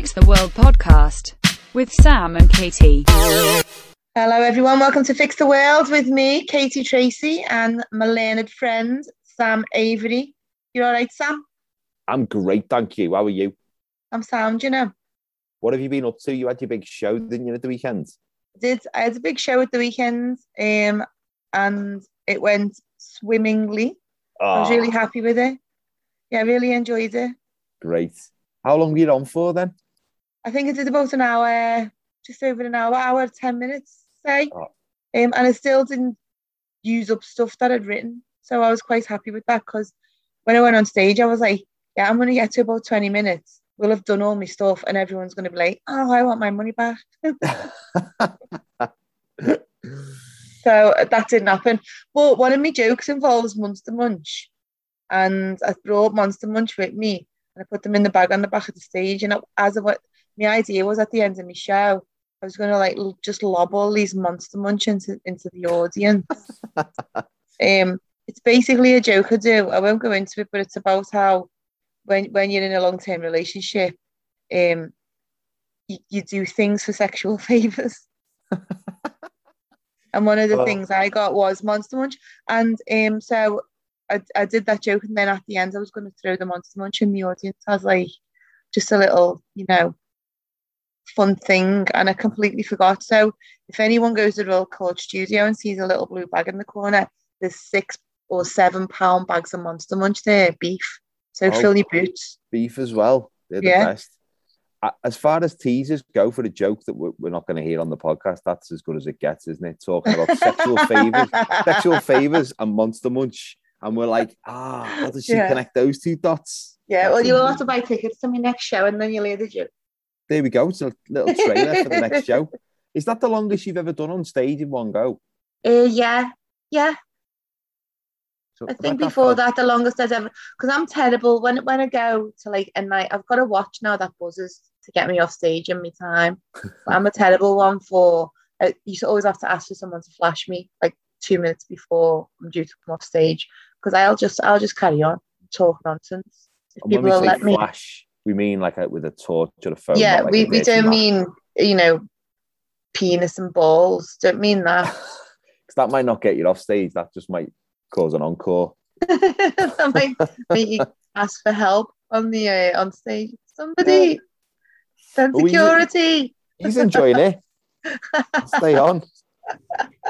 Fix the World podcast with Sam and Katie. Hello, everyone. Welcome to Fix the World with me, Katie Tracy, and my learned friend, Sam Avery. You all right, Sam? I'm great, thank you. How are you? I'm sound, you know. What have you been up to? You had your big show, didn't you, at the weekend? I did. I had a big show at the weekend, um, and it went swimmingly. I was Oh, really happy with it. Yeah, I really enjoyed it. great. How long were you on for then? I think I did about an hour, just over an hour, hour, 10 minutes, say. Oh. Um, and I still didn't use up stuff that I'd written. So I was quite happy with that because when I went on stage, I was like, yeah, I'm going to get to about 20 minutes. We'll have done all my stuff and everyone's going to be like, oh, I want my money back. So that didn't happen. But one of my jokes involves Monster Munch. And I brought Monster Munch with me and I put them in the bag on the back of the stage. And as of what my idea was at the end of my show, I was going to like l- just lob all these Monster Munch into, into the audience. um, it's basically a joke I do. I won't go into it, but it's about how when, when you're in a long term relationship, um, you, you do things for sexual favors. And one of the things I got was Monster Munch. And um, so I, I did that joke. And then at the end, I was going to throw the Monster Munch in the audience. I was like, just a little, you know, fun thing. And I completely forgot. So if anyone goes to the Royal Court Studio and sees a little blue bag in the corner, there's six or seven pound bags of Monster Munch there, beef. So Oh. fill your boots. Beef as well. They're the Yeah. best. As far as teasers go for a joke that we're we're not going to hear on the podcast, that's as good as it gets, isn't it? Talking about sexual favors, sexual favors, and Monster Munch, and we're like, ah, how does she Yeah. connect those two dots? Yeah, well, you'll have to buy tickets to my next show and then you'll hear the joke. There we go. It's a little trailer for the next show. Is that the longest you've ever done on stage in one go? Uh, yeah, yeah. So I think that- before that the longest I've ever, because I'm terrible when when I go to like a night, I've got a watch now that buzzes to get me off stage in my time. I'm a terrible one for. Uh, you should always have to ask for someone to flash me like two minutes before I'm due to come off stage because I'll just I'll just carry on talk nonsense. If people will let me, flash, we mean like a, with a torch or a phone. yeah, like we, we don't mean you know penis and balls. Don't mean that. Because that might not get you off stage. That just might cause an encore. that might make you ask for help on the uh, on stage. Somebody, send Well, we- security. He's enjoying it. Stay on.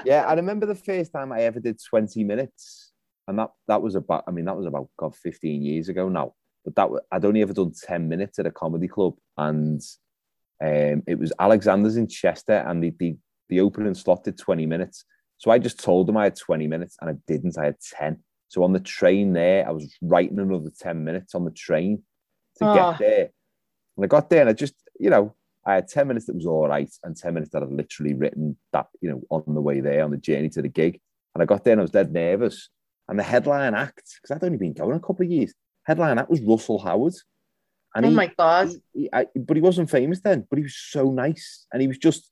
Yeah, I remember the first time I ever did 20 minutes. And that that was about, I mean, that was about God, 15 years ago now. But that I'd only ever done 10 minutes at a comedy club. And um, it was Alexander's in Chester, and the, the the opening slot did 20 minutes. So I just told them I had 20 minutes and I didn't. I had 10. So on the train there, I was writing another 10 minutes on the train to Oh. get there. And I got there and I just, you know, I had 10 minutes that was all right and 10 minutes that I'd literally written that, you know, on the way there, on the journey to the gig. And I got there and I was dead nervous. And the headline act, because I'd only been going a couple of years, headline that was Russell Howard. And oh he, my god! he- I, but he wasn't famous then, but he was so nice. And he was just,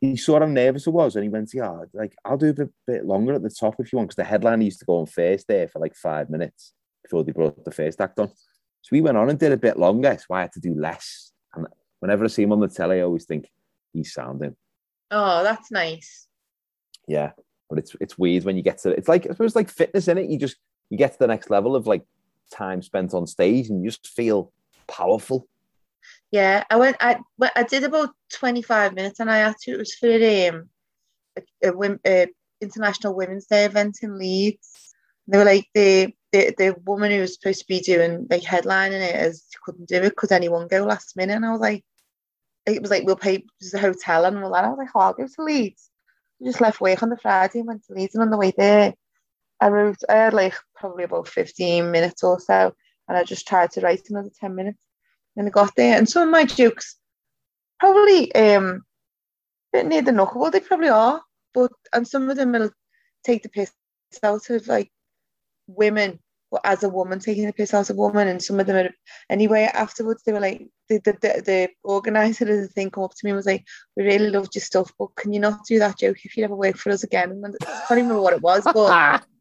he saw how nervous I was. And he went, yeah, like, I'll do a bit, bit longer at the top if you want. Because the headline used to go on first there for like five minutes before they brought the first act on. So we went on and did a bit longer. So I had to do less. And whenever I see him on the telly, I always think he's sounding. Oh, that's nice. Yeah. But it's it's weird when you get to it's like I suppose like fitness in it. You just you get to the next level of like time spent on stage and you just feel powerful. Yeah, I went. I I did about twenty five minutes, and I actually it was for um a, a, a international Women's Day event in Leeds. They were like the the the woman who was supposed to be doing like headlining it as couldn't do it. Could anyone go last minute? And I was like, it was like we'll pay the hotel and all that. I was like, oh, I'll go to Leeds. I just left work on the Friday and went to Leeds, and on the way there, I wrote. I had like probably about fifteen minutes or so, and I just tried to write another ten minutes. And I got there, and some of my jokes probably um a bit near the knuckle. They probably are, but and some of them will take the piss out of like women or as a woman taking the piss out of a woman, and some of them are anyway. Afterwards, they were like the the, the, the organizer of the thing come up to me and was like, "We really loved your stuff, but can you not do that joke if you ever work for us again?" And I can't even remember what it was, but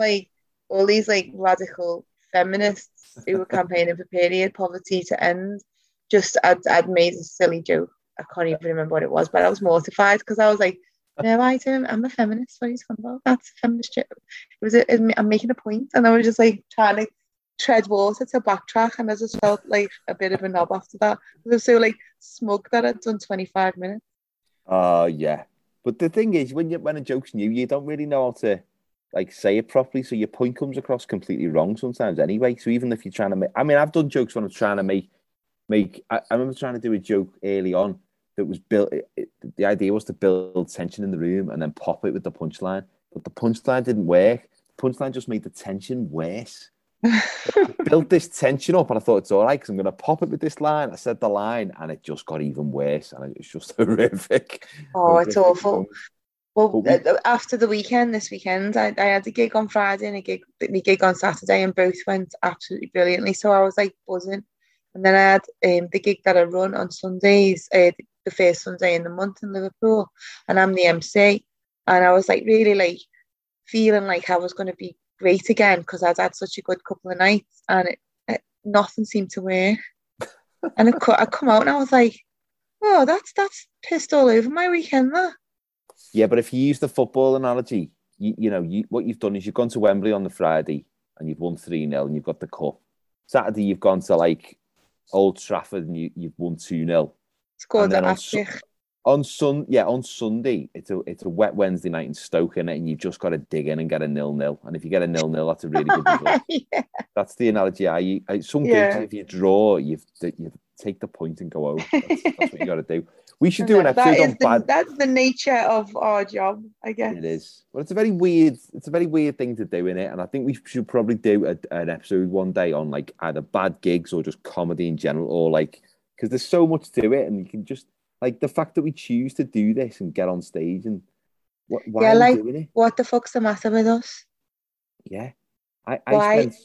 like all these like radical feminists who were campaigning for period poverty to end just I'd, I'd made a silly joke. I can't even remember what it was, but I was mortified because I was like, no, I don't. I'm a feminist. What are you talking about? That's a feminist joke. It was. A, I'm making a point, and I was just like trying to tread water to backtrack, and I just felt like a bit of a knob after that. I was so like smug that I'd done 25 minutes. Oh yeah, but the thing is, when you when a joke's new, you don't really know how to like say it properly, so your point comes across completely wrong sometimes anyway. So even if you're trying to make, I mean, I've done jokes when I'm trying to make make. I, I remember trying to do a joke early on that was built. It, it, the idea was to build tension in the room and then pop it with the punchline, but the punchline didn't work. The punchline just made the tension worse. built this tension up, and I thought it's all right because I'm going to pop it with this line. I said the line, and it just got even worse, and it's just horrific. Oh, it's awful. Well, we, after the weekend, this weekend, I, I had a gig on Friday and a gig, a gig on Saturday, and both went absolutely brilliantly. So I was like buzzing. And then I had um, the gig that I run on Sundays, uh, the first Sunday in the month in Liverpool, and I'm the MC. And I was like really like feeling like I was going to be great again because I'd had such a good couple of nights, and it, it, nothing seemed to work. and I, I come out and I was like, oh, that's that's pissed all over my weekend. There. Yeah, but if you use the football analogy, you, you know, you, what you've done is you've gone to Wembley on the Friday and you've won 3 0 and you've got the cup. Saturday, you've gone to like Old Trafford and you, you've won 2 0. Scored on, su- on Sun, yeah, on Sunday, it's a it's a wet Wednesday night in Stoke, in it, and you've just got to dig in and get a nil nil. And if you get a nil nil, that's a really good result. yeah. That's the analogy I, I some yeah. games if you draw, you've you take the point and go home. That's, that's what you got to do. We should do an episode on the, bad. That's the nature of our job, I guess. It is. Well, it's a very weird. It's a very weird thing to do in it, and I think we should probably do a, an episode one day on like either bad gigs or just comedy in general, or like because there's so much to it, and you can just like the fact that we choose to do this and get on stage and what, why yeah, like what the fuck's the matter with us? Yeah, I, I why? spent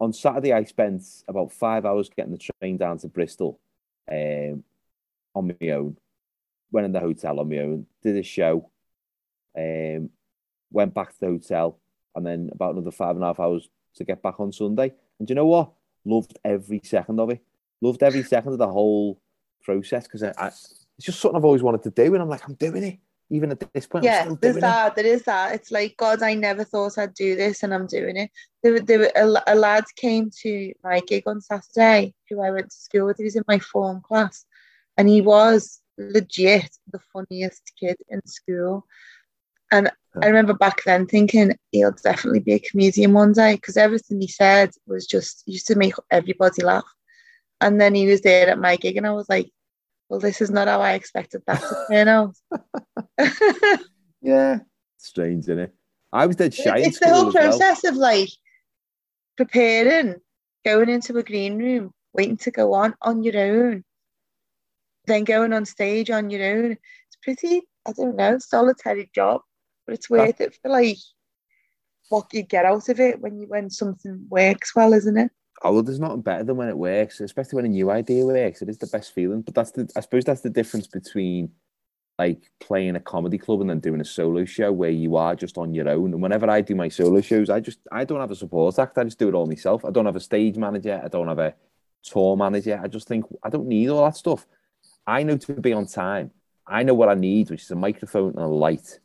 on Saturday. I spent about five hours getting the train down to Bristol. Um, on my own, went in the hotel on my own, did a show, um, went back to the hotel, and then about another five and a half hours to get back on Sunday. And you know what? Loved every second of it. Loved every second of the whole process because it's just something I've always wanted to do, and I'm like, I'm doing it. Even at this point, yeah, there's that. There is that. It's like God, I never thought I'd do this, and I'm doing it. There, there a, a lad came to my gig on Saturday who I went to school with. He was in my form class, and he was legit the funniest kid in school. And I remember back then thinking he'll definitely be a comedian one day because everything he said was just used to make everybody laugh. And then he was there at my gig, and I was like, "Well, this is not how I expected that to turn out." yeah, strange, isn't it? I was dead shy. It's the whole process well. of like preparing, going into a green room, waiting to go on on your own, then going on stage on your own, it's pretty, I don't know, solitary job, but it's worth it for like what you get out of it when you when something works well, isn't it? Oh well, there's nothing better than when it works, especially when a new idea works. It is the best feeling. But that's the I suppose that's the difference between like playing a comedy club and then doing a solo show where you are just on your own. And whenever I do my solo shows, I just I don't have a support act. I just do it all myself. I don't have a stage manager. I don't have a tour manager. I just think I don't need all that stuff. I know to be on time. I know what I need, which is a microphone and a light.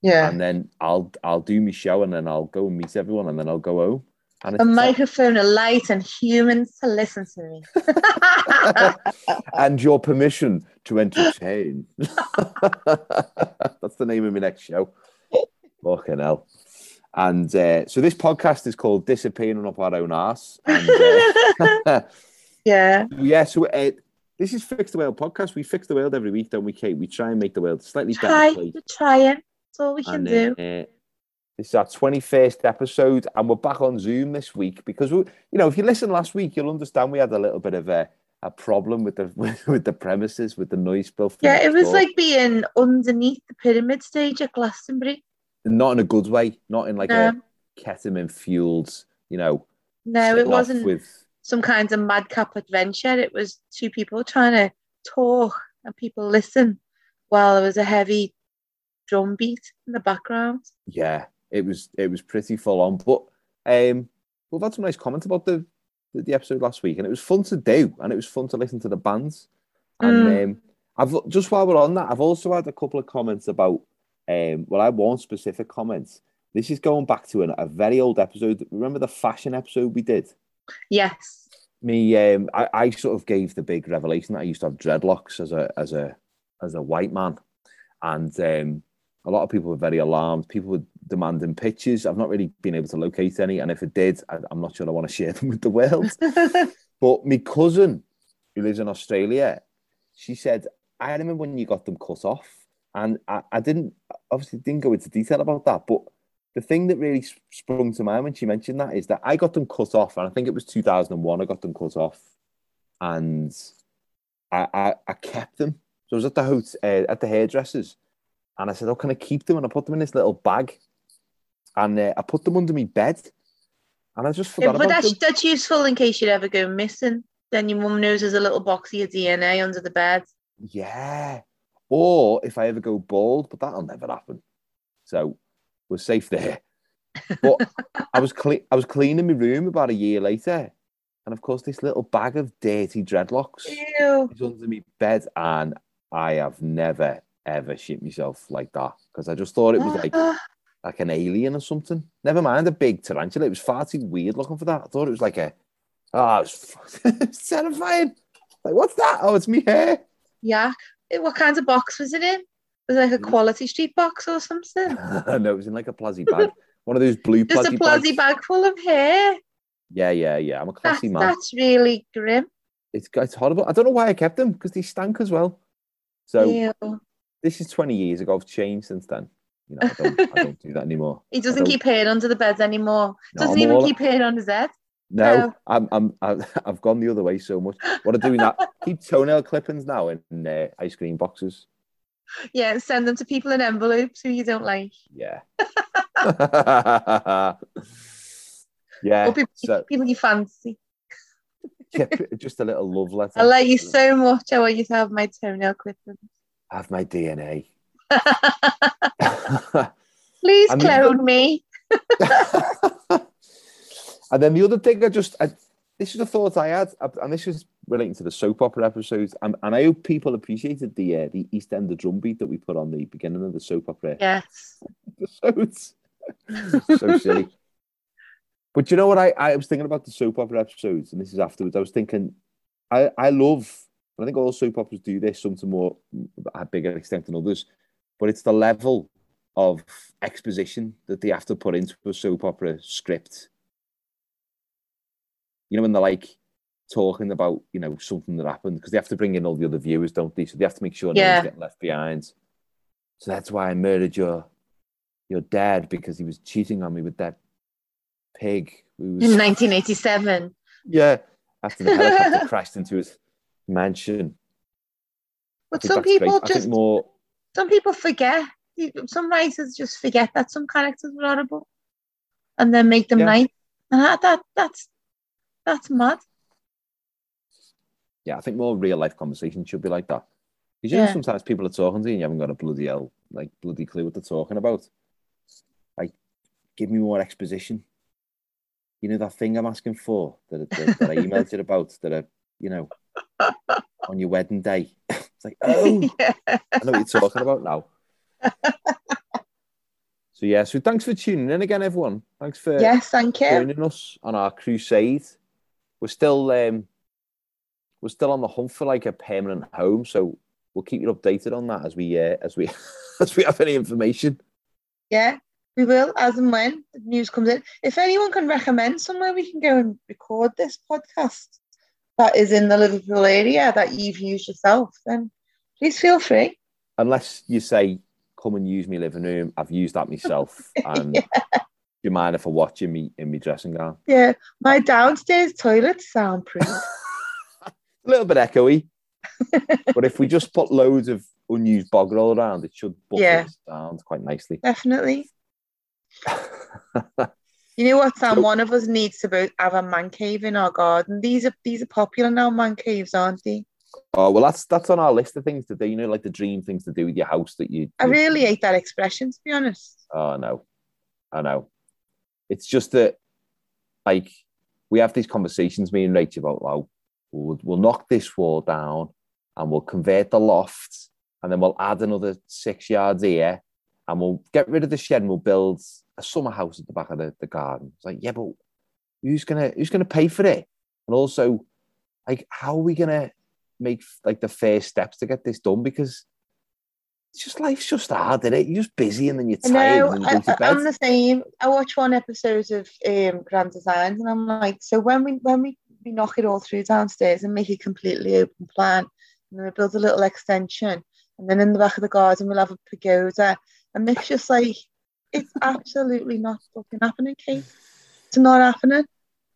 Yeah. And then I'll I'll do my show and then I'll go and meet everyone and then I'll go home. And a microphone, a light, and humans to listen to me. and your permission to entertain. That's the name of my next show. Fucking hell. And uh, so this podcast is called Disappearing Up Our Own Arse. And, uh, yeah. Yeah. So uh, this is Fix the World podcast. We fix the world every week, don't we, Kate? We try and make the world slightly try, better. Place. Trying. That's all we can and, do. Uh, this is our 21st episode, and we're back on Zoom this week because we, you know, if you listen last week, you'll understand we had a little bit of a, a problem with the with, with the premises, with the noise bill. Yeah, it was door. like being underneath the pyramid stage at Glastonbury. Not in a good way, not in like no. a ketamine fueled, you know. No, it wasn't with some kind of madcap adventure. It was two people trying to talk and people listen while there was a heavy drum beat in the background. Yeah, it was it was pretty full on. But um, we've had some nice comments about the the, the episode last week, and it was fun to do, and it was fun to listen to the bands. And Mm. um, I've just while we're on that, I've also had a couple of comments about. Um, well, I want specific comments. This is going back to an, a very old episode. Remember the fashion episode we did? Yes. Me, um, I, I sort of gave the big revelation that I used to have dreadlocks as a as a as a white man, and um, a lot of people were very alarmed. People were demanding pictures. I've not really been able to locate any, and if it did, I, I'm not sure I want to share them with the world. But my cousin, who lives in Australia, she said, I remember when you got them cut off. And I, I didn't, obviously, didn't go into detail about that. But the thing that really sprung to mind when she mentioned that is that I got them cut off. And I think it was 2001, I got them cut off. And I, I, I kept them. So I was at the hotel, uh, at the hairdressers. And I said, Oh, can I keep them? And I put them in this little bag. And uh, I put them under my bed. And I just Yeah, forgot but about that's them. that's useful in case you ever go missing. Then your mum knows there's a little box of your DNA under the bed. Yeah. Or if I ever go bald, but that'll never happen. So we're safe there. But I was cle- I was cleaning my room about a year later, and of course this little bag of dirty dreadlocks Ew. is under my bed, and I have never ever shit myself like that because I just thought it was like Ah, like an alien or something. Never mind a big tarantula. It was far too weird looking for that. I thought it was like a oh, it was, it terrifying. Like what's that? Oh, it's me hair. Eh, What kind of box was it in? Was it like a Mm. quality street box or something? no, it was in like a plazzy bag. One of those blue Just a bags. bag full of hair. Yeah, yeah, yeah. I'm a That's, man. that's really grim. It's it's horrible. I don't know why I kept them because they stank as well. So Ew. this is 20 years ago. I've changed since then. You know, I don't, I don't do that anymore. He doesn't keep hair under the bed anymore. No, Doesn't I'm even keep hair on his head. No, No. I'm, I'm, I'm, I've gone the other way so much. What I do now, keep toenail clippings now in uh, ice cream boxes. Yeah, send them to people in envelopes who you don't like. Yeah. yeah. Or people, So, people you fancy. yeah, just a little love letter. I like you so much. I want you to have my toenail clippings. Have my DNA. Please clone me. and then the other thing I just, I, this is a thought I had, and this is relating to the soap opera episodes, and, and I hope people appreciated the uh, the East End drum beat that we put on the beginning of the soap opera Yes. episodes. so silly. But you know what? I, I was thinking about the soap opera episodes, and this is afterwards. I was thinking, I, I love, I think all soap operas do this, some to more a bigger extent than others, but it's the level of exposition that they have to put into a soap opera script. You know, when they're like talking about, you know, something that happened, because they have to bring in all the other viewers, don't they? So they have to make sure no one's getting left behind. So that's why I murdered your your dad because he was cheating on me with that pig. In 1987. yeah, after the helicopter crashed into his mansion. But some great. people just, more. some people forget. Some writers just forget that some characters were horrible, and then make them Yeah. nice. And that, that that's that's mad. Yeah, I think more real life conversations should be like that. Because you know, sometimes people are talking to you and you haven't got a bloody hell, like bloody clue what they're talking about. Like, give me more exposition. You know that thing I'm asking for that, that, that I emailed you about that, I, you know, on your wedding day. it's like, oh, yeah. I know what you're talking about now. so yeah, so thanks for tuning in again, everyone. Thanks for Yes, thank you. joining us on our crusade. We're still um, we're still on the hunt for like a permanent home, so we'll keep you updated on that as we uh, as we as we have any information. Yeah, we will as and when the news comes in. If anyone can recommend somewhere we can go and record this podcast that is in the Liverpool area that you've used yourself, then please feel free. Unless you say, "Come and use my living room," I've used that myself, and do you mind if I watch you me in my dressing gown? Yeah, my downstairs toilet's soundproof. A little bit echoey, but if we just put loads of unused bog roll around, it should buffer Yeah. the sound quite nicely. Definitely. You know what, Sam? So- One of us needs to both have a man cave in our garden. These are these are popular now, man caves, aren't they? Oh well, that's that's on our list of things to do. You know, like the dream things to do with your house that you. I you- really hate that expression, to be honest. Oh no, I know. It's just that, like, we have these conversations, me and Rachel, about well, we'll, we'll knock this wall down and we'll convert the loft and then we'll add another six yards here and we'll get rid of the shed and we'll build a summer house at the back of the, the garden. It's like, yeah, but who's gonna who's gonna pay for it? And also, like, how are we gonna make like the first steps to get this done? Because it's just life's just hard, isn't it? You're just busy and then you're tired No, and you I, go to bed. I'm the same. I watch one episode of um, Grand Designs, and I'm like, so when we when we, we knock it all through downstairs and make it completely open plan, and then we build a little extension, and then in the back of the garden we'll have a pagoda, and Nick's just like, it's absolutely not fucking happening, Kate. It's not happening.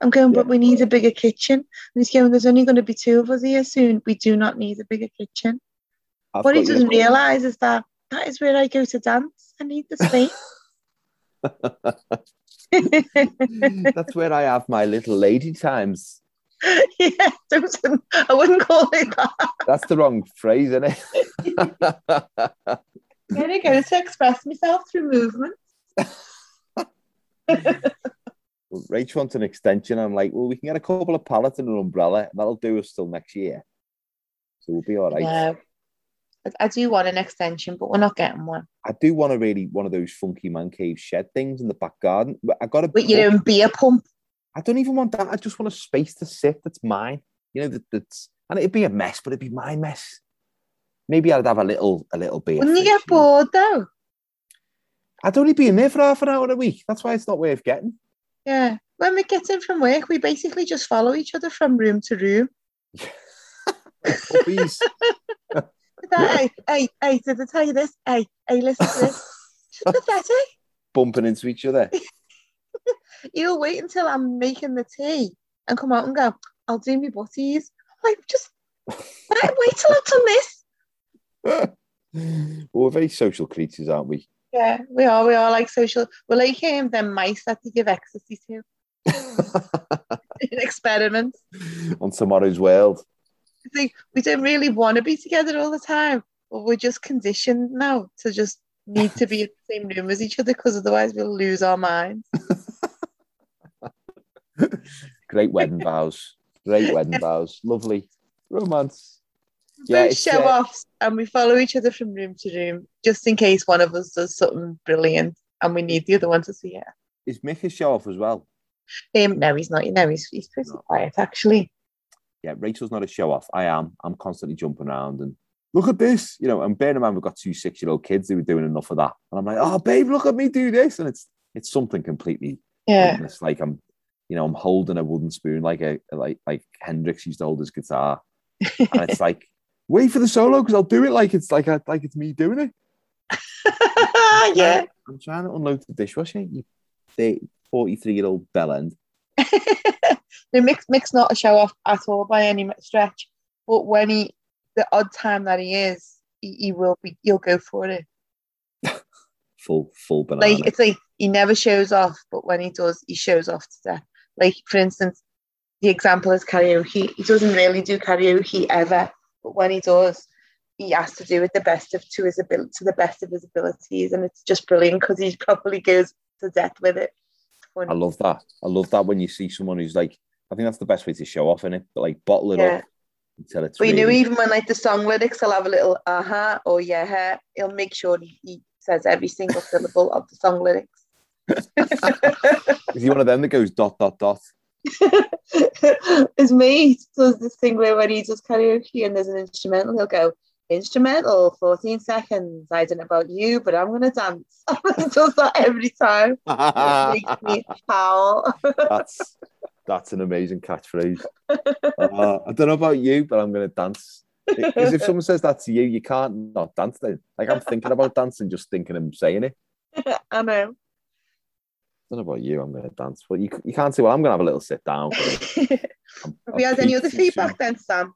I'm going, but we need a bigger kitchen. And he's going, there's only going to be two of us here soon. We do not need a bigger kitchen. I've what he doesn't realise is that that is where I go to dance. I need the space. That's where I have my little lady times. yeah, I wouldn't call it that. That's the wrong phrase, isn't it? There I go to express myself through movement. Rach wants an extension. I'm like, well, we can get a couple of pallets and an umbrella, and that'll do us till next year. So we'll be all right. Yeah. I- do want an extension, but we're not getting one. I do want a really one of those funky man cave shed things in the back garden. But I got a. But you know, beer pump. I don't even want that. I just want a space to sit that's mine. You know, that, that's and it'd be a mess, but it'd be my mess. Maybe I'd have a little a little beer. Wouldn't you get bored though? I'd only be in there for half an hour a week. That's why it's not worth getting. Yeah. When we get in from work, we basically just follow each other from room to room. Puppies. Hey, hey, hey, did I tell you this? Hey, hey, listen to this. Just pathetic. bumping into each other. You'll wait until I'm making the tea and come out and go, I'll do my butties. Like, just wait wait till I've done this. well, we're very social creatures, aren't we? Yeah, we are. We are like social. We're like um, them mice that they give ecstasy to in experiments. On tomorrow's world. It's like, we don't really want to be together all the time, but we're just conditioned now to just need to be in the same room as each other because otherwise we'll lose our minds. Great wedding vows. Great wedding vows. Lovely. Romance. Yeah, Both show uh, offs and we follow each other from room to room just in case one of us does something brilliant and we need the other one to see it. Is Mick a show off as well? Um, no, he's not. You know, he's, he's pretty quiet actually. Yeah, Rachel's not a show off. I am. I'm constantly jumping around and look at this. You know, and bearing in mind we've got two six year old kids who are doing enough of that. And I'm like, oh babe, look at me do this. And it's it's something completely Yeah. It's like I'm, you know, I'm holding a wooden spoon like a like like Hendrix used to hold his guitar, and it's like wait for the solo because I'll do it like it's like I, like it's me doing it. yeah. I'm trying to unload the dishwasher. You 43 year old bellend. no, Mick's, Mick's not a show off at all by any stretch. But when he, the odd time that he is, he, he will be, he'll go for it. Full full banana. Like it's like he never shows off, but when he does, he shows off to death. Like for instance, the example is karaoke. He doesn't really do karaoke ever, but when he does, he has to do it the best of to his ability, to the best of his abilities, and it's just brilliant because he probably goes to death with it. Funny. I love that. I love that when you see someone who's like, I think that's the best way to show off in it, but like bottle it Yeah. up until it's. But you know, really- even when like the song lyrics, he'll have a little uh-huh or yeah, he'll make sure he, he says every single syllable of the song lyrics. Is he one of them that goes dot dot dot? His mate does this thing where when he does karaoke and there's an instrumental, he'll go, instrumental, 14 seconds. I don't know about you, but I'm gonna dance. does that every time. Makes me howl. that's that's an amazing catchphrase. Uh, I don't know about you, but I'm going to dance. Because if someone says that to you, you can't not dance. Then, like I'm thinking about dancing, just thinking I'm saying it. I know. I don't know about you. I'm going to dance, but you you can't say, well, I'm going to have a little sit down. Have had any other feedback then, Sam?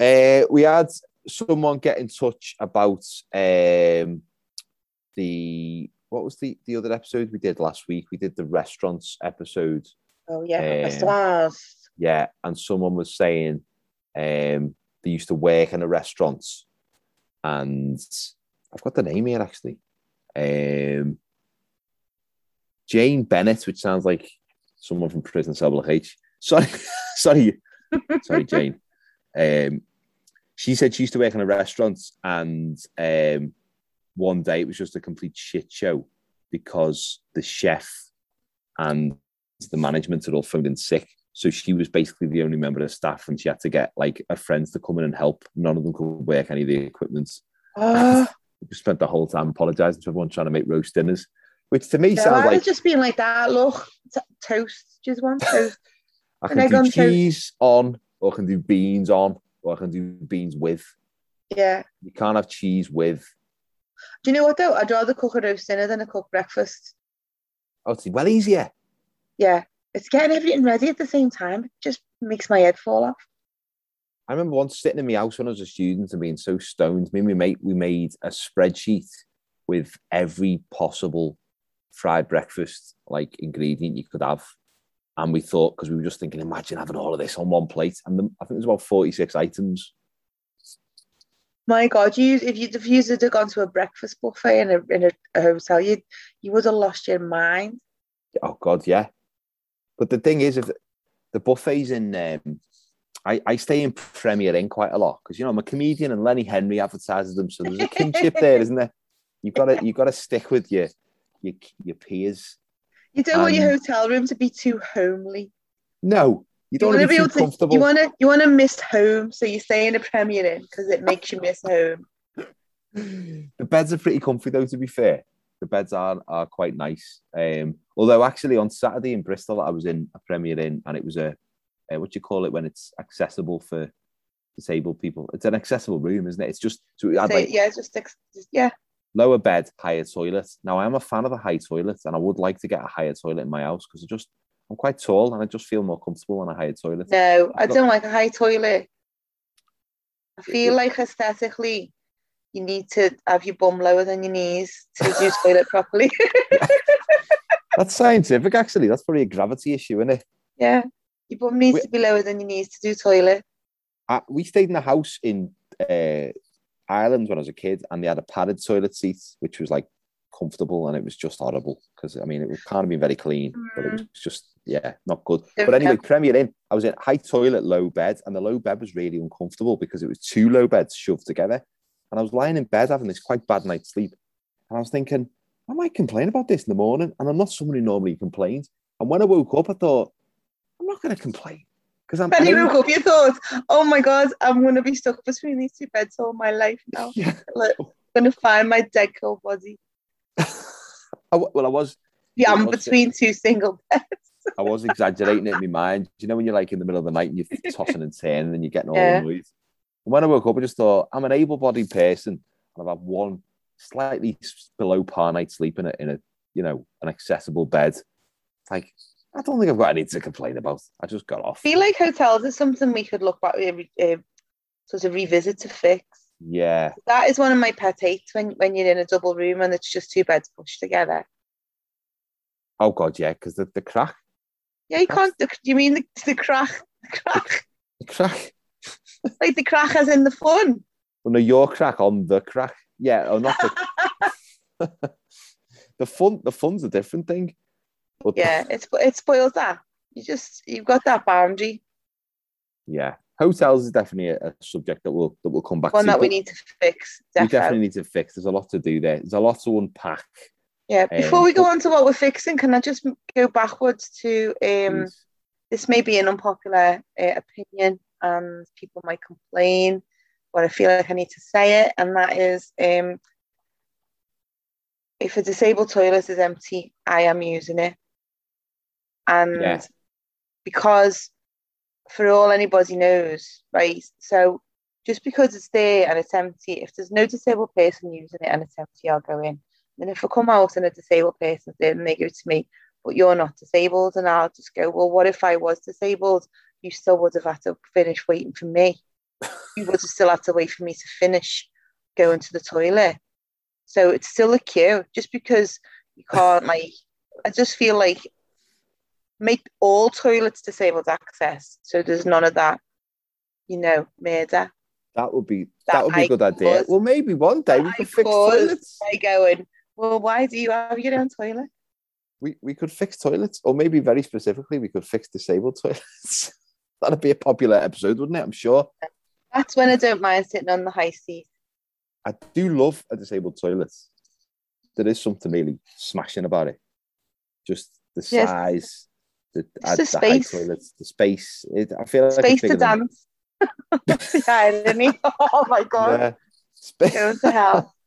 Uh, we had someone get in touch about um, the what was the the other episode we did last week? We did the restaurants episode. Oh yeah, Um, restaurants. Yeah, and someone was saying um, they used to work in the restaurants, and I've got the name here actually. Um, Jane Bennett, which sounds like someone from Prison Cell Block H. sorry, sorry, sorry, Jane. Um, she said she used to work in a restaurant, and um, one day it was just a complete shit show because the chef and the management had all phoned in sick. So she was basically the only member of staff, and she had to get like her friends to come in and help. None of them could work any of the equipment. Oh, We spent the whole time apologising to everyone trying to make roast dinners, which to me no, sounds I like was just being like that. Look, t- toast. Just one toast. I can do on toast. cheese on, or I can do beans on, or I can do beans with. yeah. You can't have cheese with. Do you know what though? I'd rather cook a roast dinner than a cook breakfast. Oh, it's well easier. Yeah. It's getting everything ready at the same time. It just makes my head fall off. I remember once sitting in my house when I was a student and being so stoned. Me and my mate, we made a spreadsheet with every possible fried breakfast like ingredient you could have. And we thought, because we were just thinking, imagine having all of this on one plate. And the, I think there's about 46 items. My God, you if you if you had gone to a breakfast buffet in a in a, a hotel, you you would have lost your mind. Oh, God, yeah. But the thing is, if the buffets in, um, I, I stay in Premier Inn quite a lot because, you know, I'm a comedian and Lenny Henry advertises them. So there's a kinship there, isn't there? You've got to, you've got to stick with your, your, your peers. You don't want your hotel room to be too homely. No, you don't want to be, too comfortable. You want to you want to miss home, so you stay in a Premier Inn because it makes you miss home. the beds are pretty comfy though, to be fair. The beds are are quite nice. Um, although actually on Saturday in Bristol, I was in a Premier Inn and it was a, uh, what do you call it when it's accessible for disabled people? It's an accessible room, isn't it? It's just so it had So, like yeah, just, just yeah. Lower bed, higher toilet. Now I am a fan of a high toilet, and I would like to get a higher toilet in my house because I just I'm quite tall and I just feel more comfortable on a higher toilet. No, I don't like a high toilet. I feel like aesthetically, you need to have your bum lower than your knees to do toilet properly. That's scientific, actually. That's probably a gravity issue, isn't it? yeah, your bum needs We- to be lower than your knees to do toilet. I, we stayed in a house in uh, Ireland when I was a kid, and they had a padded toilet seat, which was like comfortable, and it was just horrible because I mean it was kind of been very clean, but it was mm. just yeah, not good. Don't But anyway. Premier Inn, I was in high toilet, low bed, and the low bed was really uncomfortable because it was two low beds shoved together, and I was lying in bed having this quite bad night's sleep, and I was thinking, I might complain about this in the morning, and I'm not someone who normally complains. And when I woke up, I thought, I'm not going to complain because I'm. You woke up, you thought, "Oh my God, I'm gonna be stuck between these two beds all my life now. Yeah. Like, I'm gonna find my dead cold body. I well, I was Yeah, I'm Yeah, what's it? between two single beds. I was exaggerating it in my mind. Do you know when you're like in the middle of the night and you're tossing and turning and you're getting all Yeah. annoyed? And when I woke up, I just thought, I'm an able bodied person and I've had one slightly below par night sleep in a, in a, you know, an accessible bed. Like, I don't think I've got anything to complain about. I just got off. I feel like hotels is something we could look back, uh, uh, sort of revisit to fix. Yeah. That is one of my pet hates when, when you're in a double room and it's just two beds pushed together. Oh, God, yeah, because the, the crack, Yeah, you can't. The, you mean the, the crack? The crack, the crack, like the crack as in the fun. well, no, your crack on the crack. Yeah, or not the, the fun. The fun's a different thing. But Yeah, it's it spoils that. You just you've got that boundary, yeah, hotels is definitely a, a subject that we'll that we'll come back one to. that we need to fix. we definitely need to fix. There's a lot to do there. There's a lot to unpack. Yeah. Before Um, we go but- on to what we're fixing, can I just go backwards to um? This may be an unpopular uh, opinion, and people might complain, but I feel like I need to say it, and that is um. If a disabled toilet is empty, I am using it. And Yeah. because for all anybody knows, right? So just because it's there and it's empty, if there's no disabled person using it and it's empty, I'll go in. And if I come out and a disabled person's there and they go to me, but you're not disabled, and I'll just go, well, what if I was disabled? You still would have had to finish waiting for me. you would have still had to wait for me to finish going to the toilet. So it's still a queue just because you can't like I just feel like make all toilets disabled access so there's none of that, you know, murder. That would be That that would be I a good idea. could- Well, maybe one day we I fix could toilets. by going, well, why do you have your own toilet? we, we could fix toilets, or maybe very specifically, we could fix disabled toilets. That'd be a popular episode, wouldn't it? I'm sure. That's when I don't mind sitting on the high seat. I do love a disabled toilet. There is something really smashing about it. Just the Yes. size, the, Just uh, the the space. toilets, the space. It, I feel like Space to dance. The irony. Oh my god. Yeah. Space. Go to hell.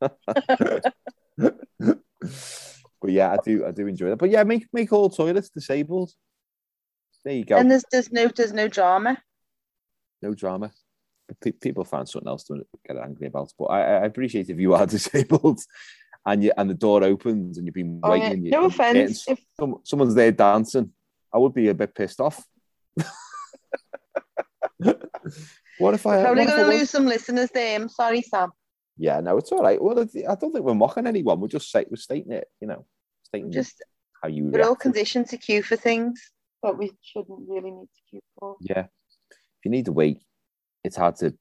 but yeah, I do I do enjoy that. But yeah, make make all toilets disabled. There you go. And there's there's no there's no drama. no drama. People find something else to get angry about. But I, I appreciate if you are disabled and you and the door opens and you've been Oh, waiting. yeah. No and you're getting offense. If someone's there dancing. I would be a bit pissed off. what if I? probably what if I gonna was- lose some listeners there. I'm sorry, Sam. Yeah, no, it's all right. Well, I don't think we're mocking anyone. We're just say, we're stating it. You know, stating Just how you. we're all react to conditioned to queue for things that we shouldn't really need to queue for. Yeah. If you need to wait, it's hard to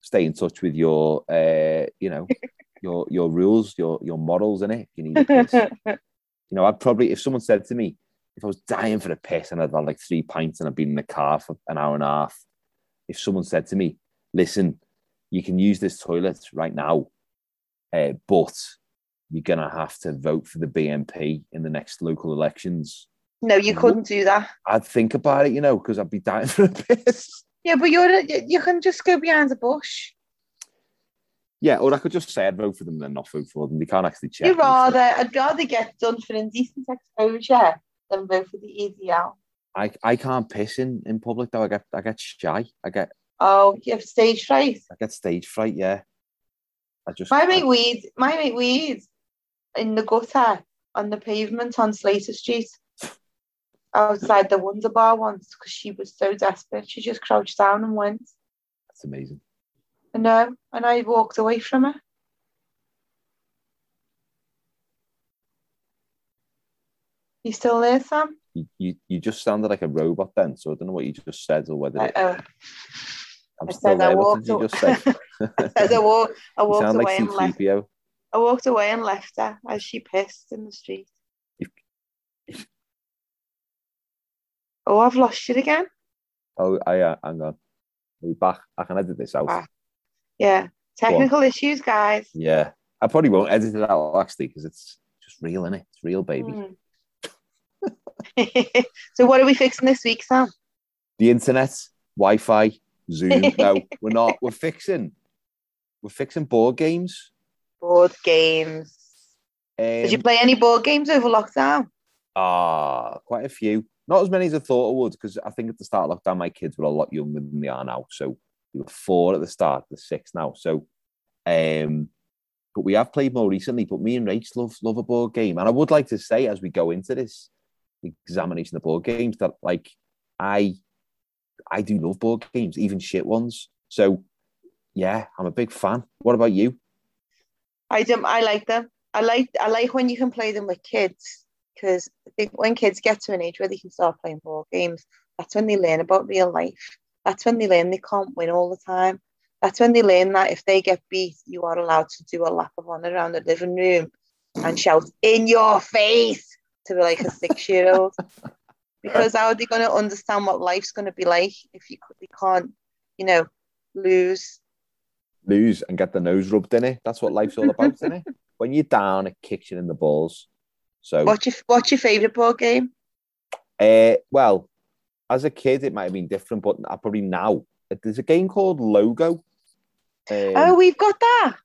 stay in touch with your, uh, you know, your your rules, your your morals in it. You need a piss. you know, I'd probably if someone said to me, if I was dying for a piss and I'd had like three pints and I'd been in the car for an hour and a half, if someone said to me, listen, you can use this toilet right now, uh, but you're gonna have to vote for the BNP in the next local elections. no, you couldn't do that. I'd think about it, you know, because I'd be dying for a piss. Yeah, but you're you can just go behind a bush. Yeah, or I could just say I'd vote for them and then not vote for them. They can't actually check. You rather I'd rather get done for indecent exposure than vote for the EDL. I, I can't piss in, in public though. I get I get shy. I get Oh, you have stage fright. I get stage fright. Yeah, I just My I- mate weed, my mate weed in the gutter on the pavement on Slater Street outside the Wonder Bar once because she was so desperate. She just crouched down and went. that's amazing. I know, and I walked away from her. You still there, Sam? You, you you just sounded like a robot then, so I don't know what you just said or whether it, oh, I'm I still said I there. What did you just say? I said I, walk, I walked away like and left. C3PO. I walked away and left her as she pissed in the street. Oh, I've lost you again. Oh, I uh, hang on. Are we back? I can edit this out. Ah. Yeah, technical issues, guys. Yeah, I probably won't edit it out actually because it's just real, innit? It's real, baby. Mm. so, what are we fixing this week, Sam? The internet, Wi-Fi, Zoom. no, we're not. We're fixing. We're fixing board games. Board games. Um, Did you play any board games over lockdown? Ah, quite a few. Not as many as I thought I would, because I think at the start of lockdown, my kids were a lot younger than they are now. So they were four at the start, they're six now. So, um, but we have played more recently. But me and Rach love love a board game, and I would like to say as we go into this examination of board games that like I I do love board games, even shit ones. So yeah, I'm a big fan. What about you? I do, I like them. I like I like when you can play them with kids because I think when kids get to an age where they can start playing board games, that's when they learn about real life. That's when they learn they can't win all the time. That's when they learn that if they get beat, you are allowed to do a lap of honour around the living room and shout in your face to be like a six year old. Because how are they going to understand what life's going to be like if you they can't, you know, lose? lose and get the nose rubbed in it. That's what life's all about, isn't it? When you're down, it kicks you in the balls. So, What's your What's your favourite board game? uh, well, as a kid, it might have been different, but probably now there's a game called Logo, um, oh, we've got that.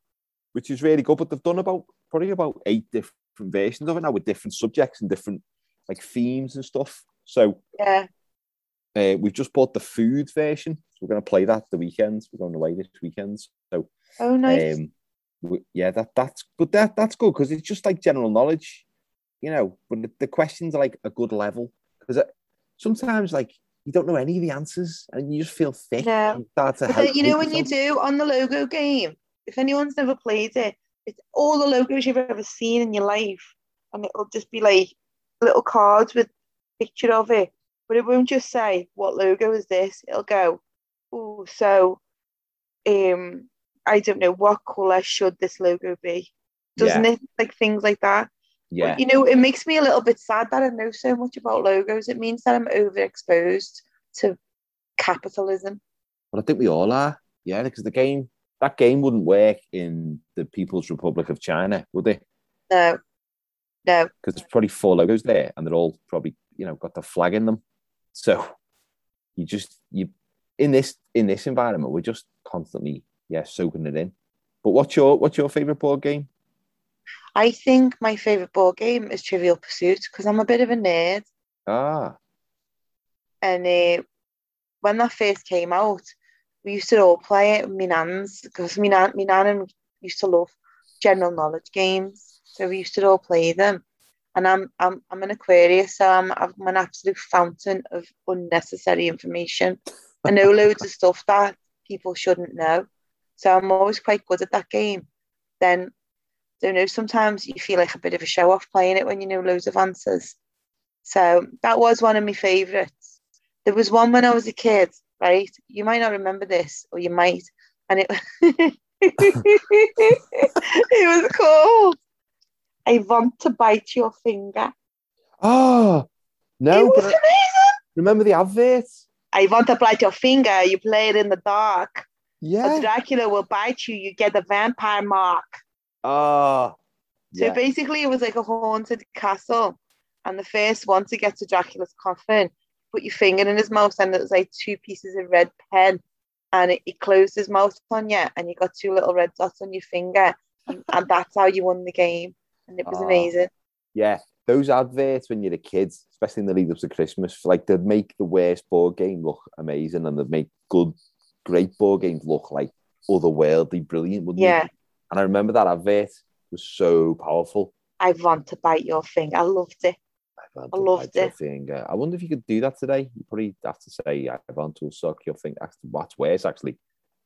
which is really good. But they've done about probably about eight different versions of it now with different subjects and different like themes and stuff. So Yeah. uh, we've just bought the food version. So we're going to play that the weekends. We're going away this weekend. So Oh, nice. Um, w- yeah, that that's but that that's good because it's just like general knowledge, you know. But the, the questions are like a good level because sometimes like you don't know any of the answers and you just feel thick. No. start to help you know, when you do on the logo game, if anyone's never played it, it's all the logos you've ever seen in your life, and it'll just be like little cards with picture of it, but it won't just say what logo is this. It'll go, oh, so, um, I don't know what color should this logo be, doesn't Yeah. it? Like things like that. Yeah, You know, it makes me a little bit sad that I know so much about logos. It means that I'm overexposed to capitalism. but I think we all are. Yeah, because the game that game wouldn't work in the People's Republic of China, would it? No, no. Because there's probably four logos there, and they're all probably you know got the flag in them. So you just you in this in this environment, we're just constantly yeah soaking it in. But what's your what's your favorite board game? I think my favorite board game is Trivial Pursuit because I'm a bit of a nerd. Ah, And uh, when that first came out, we used to all play it with my nans because my nan, my nan and used to love general knowledge games. So we used to all play them. And I'm I'm I'm an Aquarius, so I'm I'm an absolute fountain of unnecessary information. I know loads of stuff that people shouldn't know. So I'm always quite good at that game. Then don't know, sometimes you feel like a bit of a show off playing it when you know loads of answers. So that was one of my favourites. There was one when I was a kid, right? You might not remember this, or you might, and it it was called I Want to Bite Your Finger. oh it no! was amazing. remember the advert? I want to bite your finger. You play it in the dark. Yeah. Dracula will bite you. You get the vampire mark. Oh, So yeah. basically, it was like a haunted castle. And the first one to get to Dracula's coffin, put your finger in his mouth, and it was like two pieces of red pen. And it, it closed his mouth on you, and you got two little red dots on your finger. And, and that's how you won the game. And it was Oh. amazing. Yeah, those adverts when you're a kid, especially in the lead up to Christmas, like they'd make the worst board game look amazing, and they'd make good, great board games look like otherworldly, brilliant, wouldn't Yeah. they? And I remember that advert was so powerful. I want to bite your finger. I loved it. I loved bite your it. I wonder if you could do that today. You probably have to say, "I want to suck your finger." That's what's worse, actually.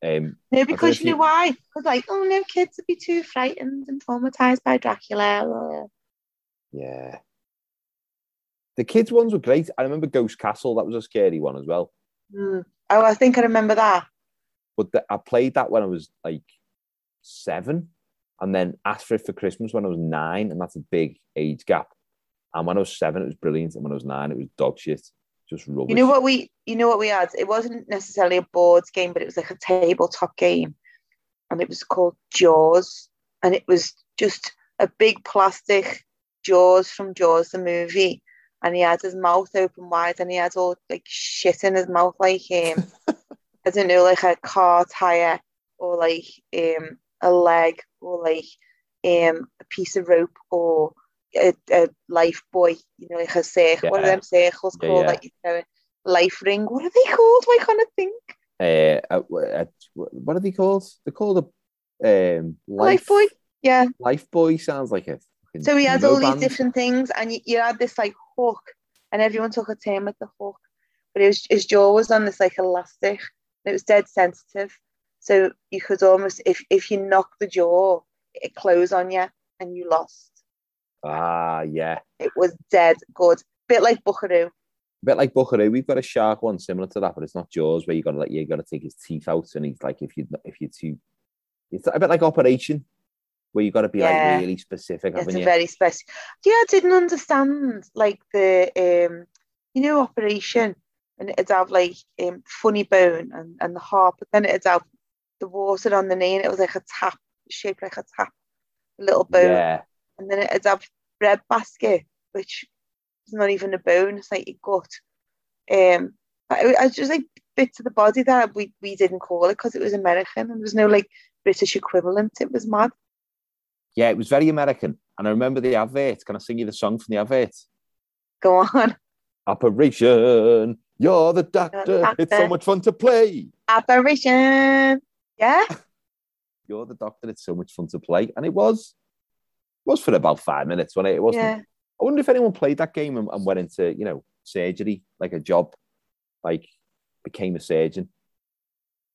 Um, No, because you know you- why? Because like, oh no, kids would be too frightened and traumatized by Dracula. yeah. The kids ones were great. I remember Ghost Castle. That was a scary one as well. Hmm. Oh, I think I remember that. but the, I played that when I was like seven, and then asked for it for Christmas when I was nine, and that's a big age gap. And when I was seven, it was brilliant, and when I was nine, it was dog shit, just rubbish. You know what we you know what we had? It wasn't necessarily a boards game, but it was like a tabletop game. And it was called Jaws. And it was just a big plastic Jaws from Jaws the movie. And he had his mouth open wide and he had all like shit in his mouth like him. I don't know, like a car tire or like um a leg or like um a piece of rope or a, a life buoy, you know, like a circle. What are Yeah. them circles Yeah, called? yeah. Like you know, life ring. What are they called? Why can't I think? Uh, uh, uh, what are they called? They're called a um, life, Life buoy. Yeah. Life boy sounds like a. So he had all these different things, and you, you had this like hook, and everyone took a turn with the hook. But his, his jaw was on this like elastic, and it was dead sensitive. So you could almost, if if you knocked the jaw, it closed on you, and you lost. Ah, yeah. It was dead good, bit like Buckaroo. A bit like Buckaroo, we've got a shark one similar to that, but it's not Jaws where you gotta like you gotta take his teeth out, and he's like if you if you're too, it's a bit like Operation, where you gotta be Yeah. like really specific, It's a you? very special. Yeah, I didn't understand like the um, you know, operation, and it'd have like um, funny bone and and the heart, but then it'd have the water on the knee, and it was like a tap, shaped like a tap, a little bone, Yeah, and then it'd have bread basket, which is not even a bone; it's like your gut. Um, I, I just like bits of the body that we we didn't call it because it was American, and there was no like British equivalent. It was mad. yeah, it was very American, and I remember the advert. Can I sing you the song from the advert? Go on. Operation, you're the doctor. doctor. It's so much fun to play. Operation, Yeah. You're the doctor. It's so much fun to play, and it was was for about five minutes when it, it wasn't. Yeah. I wonder if anyone played that game and, and went into you know surgery like a job, like became a surgeon.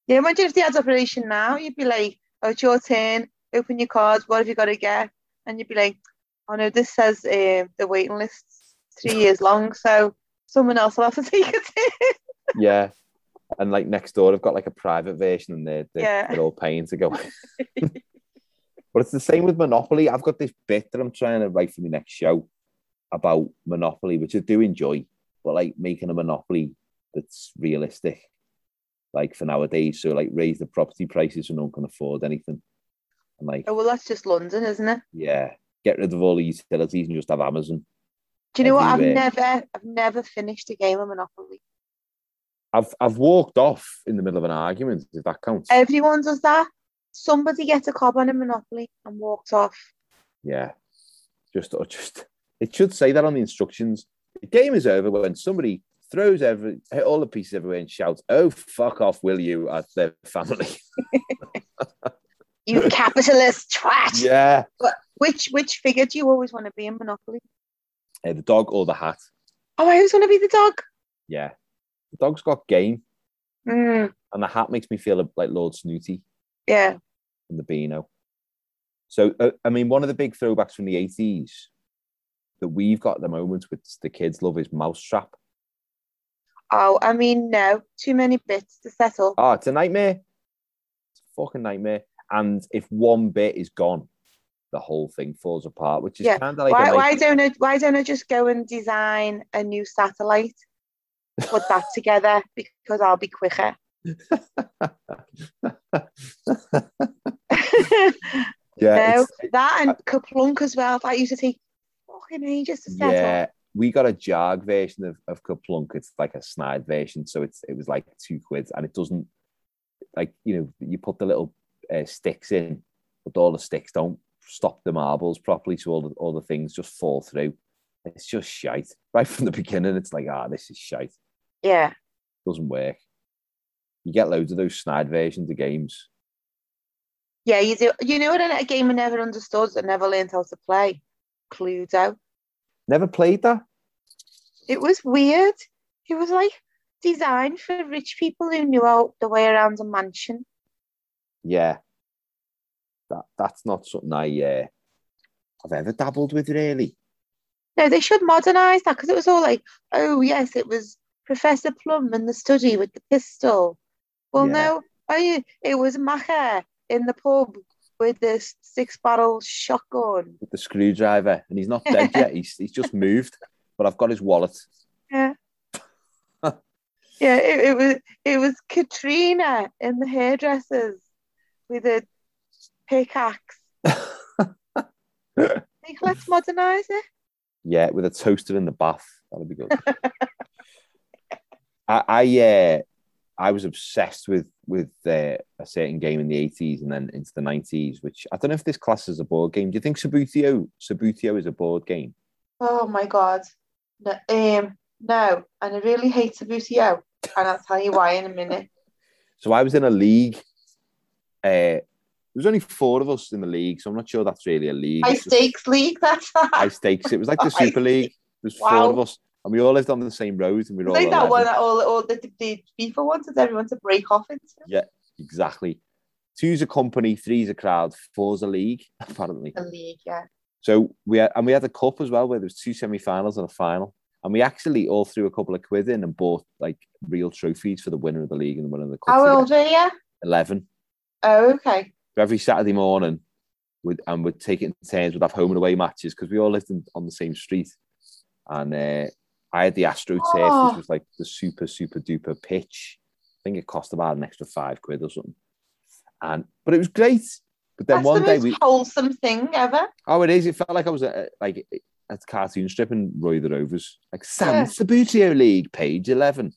Yeah, imagine if they had operation now, you'd be like, oh, it's your turn, open your cards, what have you got to get? And you'd be like, oh no, this says uh, the waiting list's three years long, so someone else will have to take it. Yeah. And like next door, I've got like a private version, and they're they're, Yeah. they're all paying to go. But it's the same with Monopoly. I've got this bit that I'm trying to write for the next show about Monopoly, which I do enjoy, but like making a Monopoly that's realistic, like for nowadays. So like raise the property prices so no one can afford anything. And like, Oh well, that's just London, isn't it? yeah, get rid of all the utilities and just have Amazon. Do you know what? I've never, I've never finished a game of Monopoly. I've I've walked off in the middle of an argument, if that counts. Everyone does that. Somebody gets a cob on a Monopoly and walks off. Yeah. Just or just it should say that on the instructions. The game is over when somebody throws every all the pieces everywhere and shouts, Oh fuck off, will you at their family. You capitalist twat. yeah. Which which figure do you always want to be in Monopoly? Uh, the dog or the hat. Oh, I always want to be the dog. Yeah. The dog's got game, Mm, and the hat makes me feel like Lord Snooty yeah. and the Beano. So, uh, I mean, one of the big throwbacks from the 80s that we've got at the moment, which the kids love, is Mousetrap. Oh, I mean, no, too many bits to settle. Oh, it's a nightmare. It's a fucking nightmare. And if one bit is gone, the whole thing falls apart, which is Yeah. kind of like why, why don't I why don't I just go and design a new satellite? Put that together because I'll be quicker. yeah, no, that and KerPlunk as well. That used to take fucking ages to settle. yeah. We got a jag version of, of KerPlunk. It's like a snide version, so it's it was like two quid, and it doesn't like you know you put the little uh, sticks in, but all the sticks don't stop the marbles properly, so all the all the things just fall through. It's just shite right from the beginning. It's like ah, this is shite. Yeah. Doesn't work. You get loads of those snide versions of games. Yeah, you do. You know what? A game I never understood and never learned how to play. Cluedo. Never played that. It was weird. It was like designed for rich people who knew how the way around a mansion. Yeah, that that's not something I uh, I've ever dabbled with really. No, they should modernise that because it was all like, oh yes, it was Professor Plum in the study with the pistol. Well, Yeah. no, yeah, it was Macher in the pub with this six-barrel shotgun. With the screwdriver, and he's not dead yet. He's he's just moved, but I've got his wallet. Yeah. yeah, it, it was it was Katrina in the hairdressers with a pickaxe. Think let's modernise it. Yeah, with a toaster in the bath. That'd be good. I I, uh, I was obsessed with with uh, a certain game in the eighties and then into the nineties, which I don't know if this class is a board game. Do you think Subbuteo Subbuteo is a board game? Oh my god. No, um, no, and I really hate Subbuteo, and I'll tell you why in a minute. So I was in a league. Uh, there was only four of us in the league, so I'm not sure that's really a league. High stakes league, that's high stakes. It was like the Super League. There's four Wow. of us, and we all lived on the same road, and we were all like that one that all, all the, the FIFA wanted everyone to break off into. Yeah, exactly. Two's a company, three's a crowd, four's a league, apparently. The league, yeah. So we had, and we had a cup as well, where there was two semi-finals and a final, and we actually all threw a couple of quid in and bought like real trophies for the winner of the league and the winner of the cup. How old were you? Eleven. Oh, okay. So every Saturday morning, we'd, and we'd take it in turns. We'd have home and away matches because we all lived in, on the same street. And uh, I had the Astro Turf, Oh. which was like the super, super duper pitch. I think it cost about an extra five quid or something. And but it was great. But then That's one the day we wholesome thing ever. oh it is. It felt like I was at, like a cartoon strip and Roy the Rovers, like Sam Yeah. Subbuteo League, page eleven.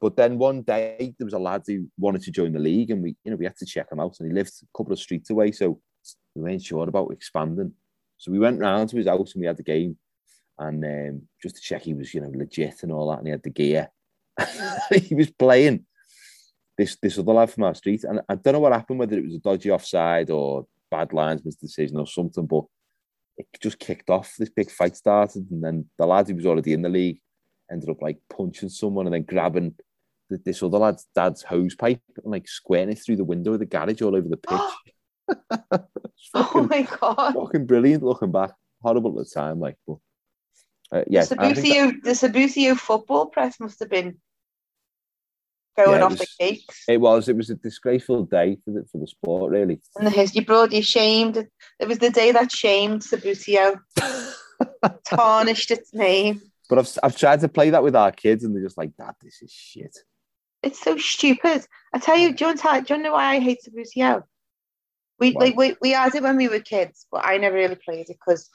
But then one day there was a lad who wanted to join the league, and we, you know, we had to check him out, and he lived a couple of streets away, so we weren't sure about expanding. So we went round to his house and we had the game, and um, just to check he was, you know, legit and all that, and he had the gear. he was playing this this other lad from our street, and I don't know what happened, whether it was a dodgy offside or bad linesman's decision or something, but it just kicked off. This big fight started, and then the lad who was already in the league ended up like punching someone and then grabbing th- this other lad's dad's hose pipe and like squirting it through the window of the garage all over the pitch. It's Oh my god. fucking brilliant looking back. Horrible at the time, like, but uh, yes, the I that- Subbuteo, the Subbuteo football press must have been going Yeah, off was- the cakes. It was. It was a disgraceful day for the for the sport, really. And the history broadly shamed. It was the day that shamed Subbuteo, tarnished its name. But I've I've tried to play that with our kids, and they're just like, "Dad, this is shit." It's so stupid. I tell you, do you, to, do you know why I hate Subbuteo? We Why? like we, we had it when we were kids, but I never really played it because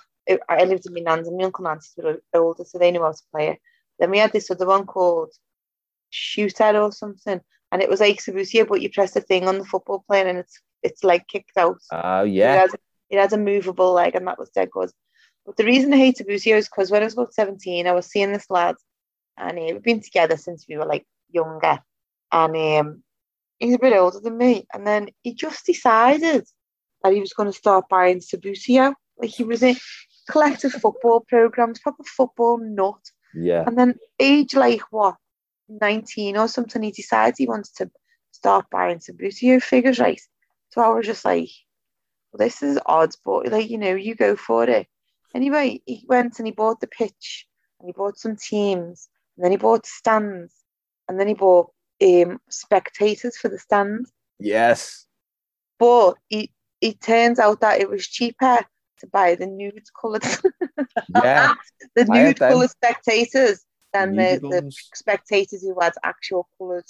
I lived with my nans and my uncle and aunties were older, so they knew how to play it. Then we had this other one called Shooter or something, and it was like Subbuteo, but you press a thing on the football player and it's it's like kicked out. Oh It yeah, had, it has, a movable leg, and that was dead good. But the reason I hate Subbuteo is because when I was about 17, I was seeing this lad, and uh, we've been together since we were like younger. And um, he's a bit older than me. And then he just decided that he was going to start buying Subbuteo. Like he was in collective football programs, proper football nut. yeah. And then age like what, 19 or something, he decides he wants to start buying some Subbuteo figures, right? So I was just like, well, this is odd, but like, you know, you go for it. Anyway, he went and he bought the pitch and he bought some teams and then he bought stands and then he bought um, spectators for the stands. Yes. But it, it turns out that it was cheaper to buy the nude coloured Yeah. the I nude coloured spectators than the, the spectators who had actual coloured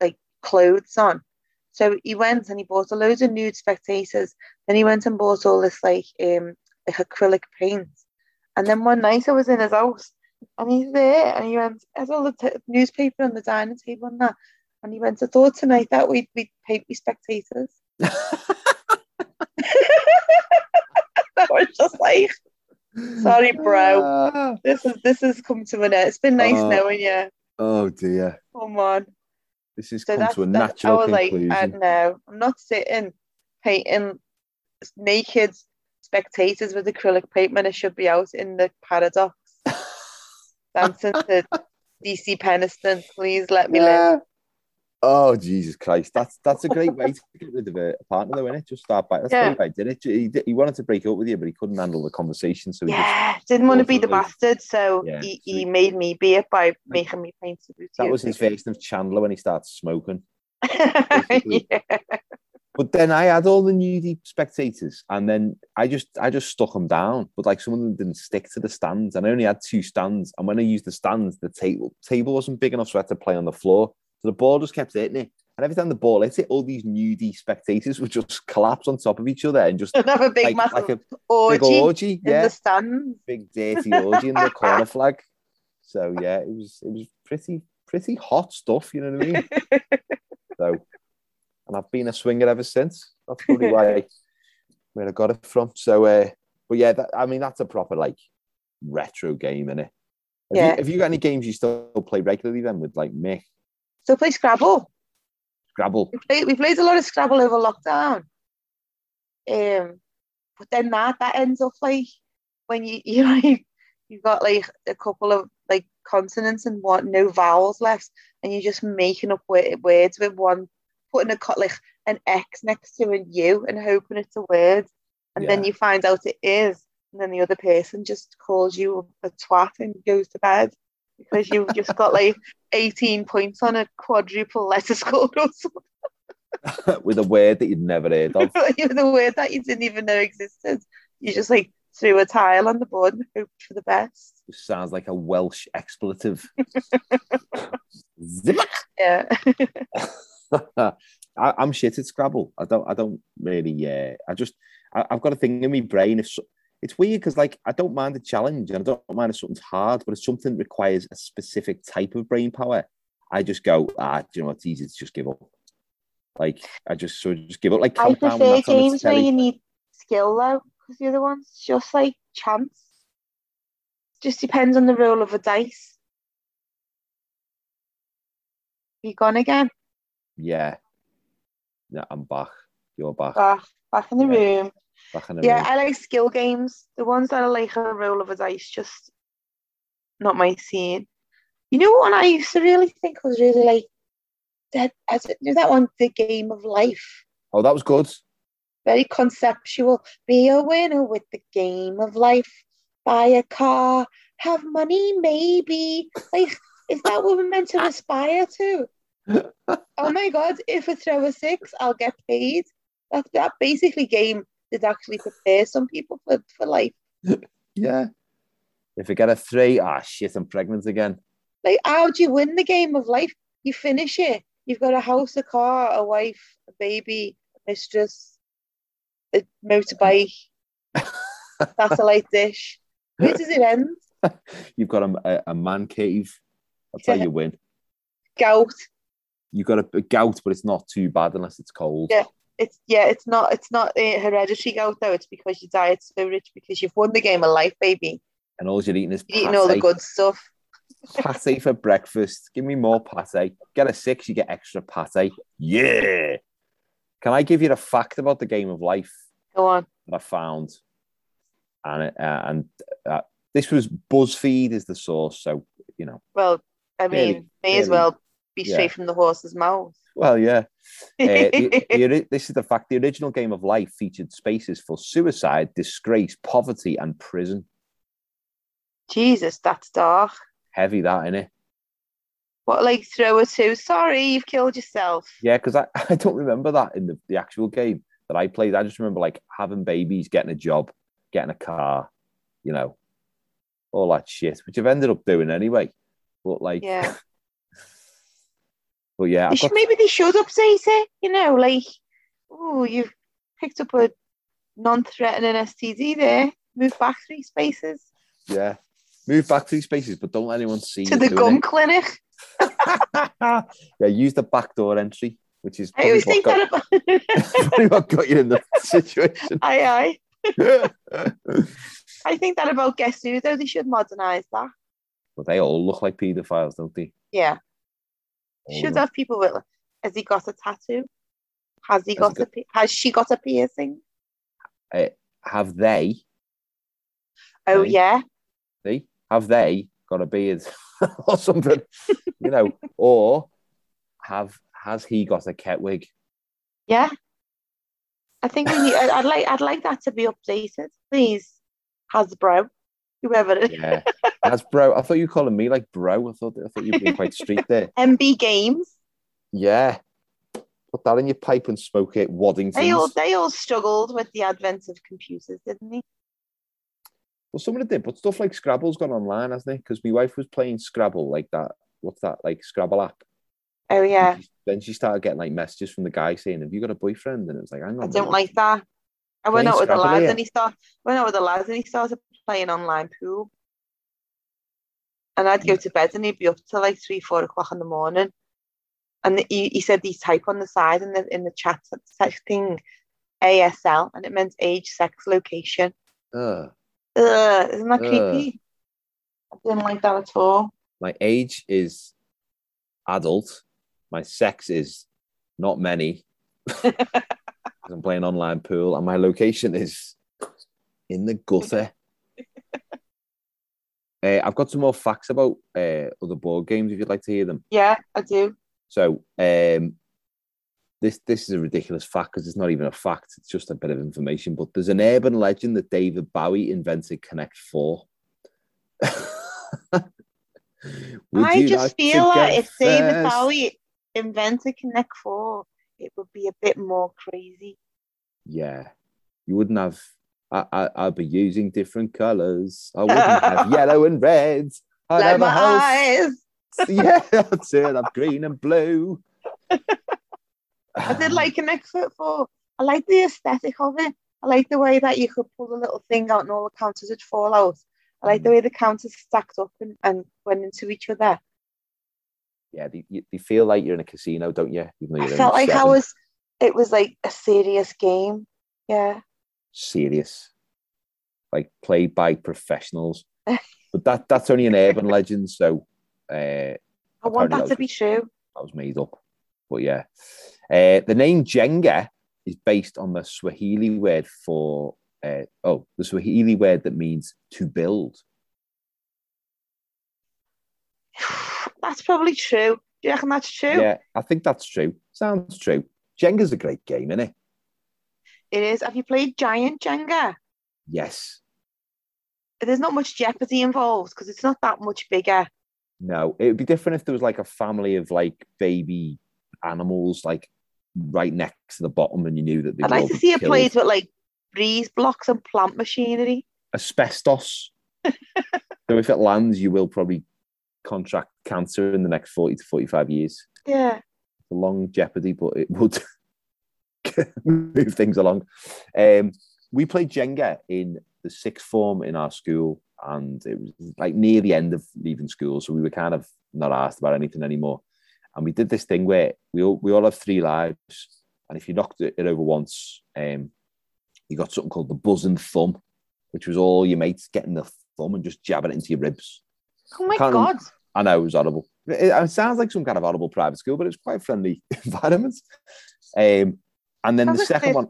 like clothes on. So he went and he bought a load of nude spectators. Then he went and bought all this like um like acrylic paint. And then one night I was in his house and he's there and he went, has all the t- newspaper on the dining table and that. And he went, I thought tonight that we'd we'd paint me spectators. I was just like, sorry, bro. Ah. This is this has come to an end. It's been nice Uh, knowing you. oh dear. Come on. This has So come to a I natural was like, conclusion. uh, no, I'm not sitting painting naked spectators with acrylic paint when I should be out in the paradox dancing to CeCe Peniston. Please let me live. Oh Jesus Christ! That's that's a great way to get rid of a partner, though, isn't it? Just start by. That's Yeah. great, did it? He, he wanted to break up with you, but he couldn't handle the conversation, so he Yeah, didn't want to be the bastard, so Yeah, he, he made me be it by making me paint the that was his version of Chandler when he started smoking. yeah. But then I had all the nudie spectators, and then I just I just stuck them down. But like some of them didn't stick to the stands, and I only had two stands. And when I used the stands, the table table wasn't big enough, so I had to play on the floor. So the ball just kept hitting it, and every time the ball hit it, all these nudie spectators would just collapse on top of each other and just have a big like, massive like a orgy, big orgy, in yeah, the stands. big dirty orgy in the corner flag. So yeah, it was it was pretty pretty hot stuff, you know what I mean? So, and I've been a swinger ever since. That's probably why where I got it from. So, uh, but yeah, that, I mean that's a proper like retro game, innit? Have, Yeah. you, have you got any games you still play regularly then with like Mick, So play Scrabble. Scrabble? We played, we played a lot of Scrabble over lockdown. Um, but then that that ends up like when you you know you, you've got like a couple of like consonants and what no vowels left, and you're just making up words with one, putting a cut like an X next to a U and hoping it's a word, and then you find out it is, and then the other person just calls you a twat and goes to bed because you've just got like 18 points on a quadruple letter score or something. with a word that you'd never heard of. With a word that you didn't even know existed. You just like threw a tile on the board and hoped for the best. Sounds like a Welsh expletive. Zip. Yeah. I, I'm shit at Scrabble. I don't. I don't really. Uh, I just. I, I've got a thing in my brain. If it's weird because like I don't mind a challenge and I don't mind if something's hard, but if something requires a specific type of brain power, I just go. Ah, do you know what? It's easy to just give up. Like I just sort of just give up. Like I prefer the games where you need skill though, because the other ones just like chance. Just depends on the roll of a dice. You gone again? Yeah. Yeah, I'm back. You're back. Back, back in the Yeah. room. Back in the Yeah. I like skill games. The ones that are like a roll of a dice, just not my scene. You know what I used to really think was really like that as it, you know that one, the game of life. Oh, that was good. Very conceptual. Be a winner with the game of life. Buy a car, have money, maybe. Like, is that what we're meant to aspire to? oh my god, if I throw a six, I'll get paid. That that basically game did actually prepare some people for, for life. Yeah. If I get a three, ah shit, I'm pregnant again. Like, how do you win the game of life? You finish it. You've got a house, a car, a wife, a baby, a mistress, a motorbike, satellite dish. Where does it end? You've got a, a, a man cave. That's how Yeah. you win. Gout. You've got a, a gout, but it's not too bad unless it's cold. Yeah. It's yeah, it's not it's not a hereditary gout though. It's because your diet's so rich because you've won the game of life, baby. And all you're eating is You're eating all the good stuff. Pate for breakfast. Give me more pate. Get a six, you get extra pate. Yeah. Can I give you a fact about the game of life Go on. that I found? And uh, and uh, this was BuzzFeed is the source, so you know. Well, I mean, may as well be straight yeah. from the horse's mouth. Well, yeah. Uh, the- the this is the fact. The original game of life featured spaces for suicide, disgrace, poverty, and prison. Jesus, that's dark. Heavy that, innit? What, like throw a two? Sorry, you've killed yourself. Yeah, because I, I don't remember that in the, the actual game that I played. I just remember like having babies, getting a job, getting a car, you know, all that shit, which I've ended up doing anyway. But like, Yeah. but yeah, They I've should, got, maybe they should update it. You know, like, oh, you've picked up a non-threatening STD there. Move back three spaces yeah, move back three spaces, but don't let anyone see to the gun it. clinic. yeah, use the back door entry, which is I always what, think got, that about. what got you in the situation. aye, aye. I think that about Guess Who though. They should modernise that. but they all look like paedophiles, don't they? Yeah, Oh, should have people with. Has he got a tattoo? Has he got a? Has she got a piercing? Uh, have they? Oh Right. yeah. See, have they got a beard or something? you know, or have has he got a ket wig? Yeah. I think we need, I'd, I'd like I'd like that to be updated, please. Hasbro, whoever it is. Yeah, that's bro. I thought you were calling me like bro. I thought I thought you were being quite street there. MB Games. Yeah, put that in your pipe and smoke it. Waddingtons. They all they all struggled with the advent of computers, didn't they? Well, some of it did, but stuff like Scrabble's gone online, hasn't it? Because my wife was playing Scrabble like that. What's that like Scrabble app? Oh yeah. She- Then she started getting like messages from the guy saying, "Have you got a boyfriend?" And it was like, I don't like that. I went out with the lads here. and he started went out with the lads and he started playing online pool. And I'd go to bed and he'd be up till like three, four o'clock in the morning. And he, he said he'd type on the side in the in the chat such thing ASL and it meant age, sex, location. Ugh. Ugh, isn't that Ugh. creepy? I didn't like that at all. my age is adult. My sex is not many. I'm playing online pool, and my location is in the gutter. Uh, I've got some more facts about uh, other board games if you'd like to hear them. Yeah, I do. So um, this this is a ridiculous fact because it's not even a fact; it's just a bit of information. But there's an urban legend that David Bowie invented Connect Four. I just like feel like if David? Bowie invented Connect Four, it would be a bit more crazy. Yeah, you wouldn't have. I, I I'd be using different colors. I wouldn't have yellow and red. I'd Like have my a house. eyes. Yeah, that's it. I'm green and blue. I did like Connect Four. I like the aesthetic of it. I like the way that you could pull the little thing out and all the counters would fall out. I like Mm. the way the counters stacked up and, and went into each other. Yeah, they, feel like you're in a casino, don't you? Even though you're felt only like I was. It was like a serious game. Yeah. Serious, like played by professionals. but that that's only an urban legend, so uh, I want that that to be true. that was made up. But yeah, uh, the name Jenga is based on the Swahili word for uh, oh, the Swahili word that means to build. That's probably true. Do you reckon that's true? Yeah, I think that's true. Sounds true. Jenga's a great game, isn't it? It is. Have you played Giant Jenga? Yes. There's not much jeopardy involved because it's not that much bigger. No, it would be different if there was like a family of like baby animals, like right next to the bottom, and you knew that they I'd like to see a killed. place with like breeze blocks and plant machinery. asbestos. so if it lands, you will probably contract cancer in the next 40 to 45 years. Yeah. It's a long jeopardy, but it would move things along. Um, we played Jenga in the sixth form in our school, and it was like near the end of leaving school. So we were kind of not asked about anything anymore. And we did this thing where we all, we all have three lives. And if you knocked it over once, um, you got something called the buzzing thumb, which was all your mates getting the thumb and just jabbing it into your ribs. Oh my Can't- god. I know it was horrible. It, it sounds like some kind of horrible private school, but it's quite a friendly environment. Um, and then Sounds the second the- one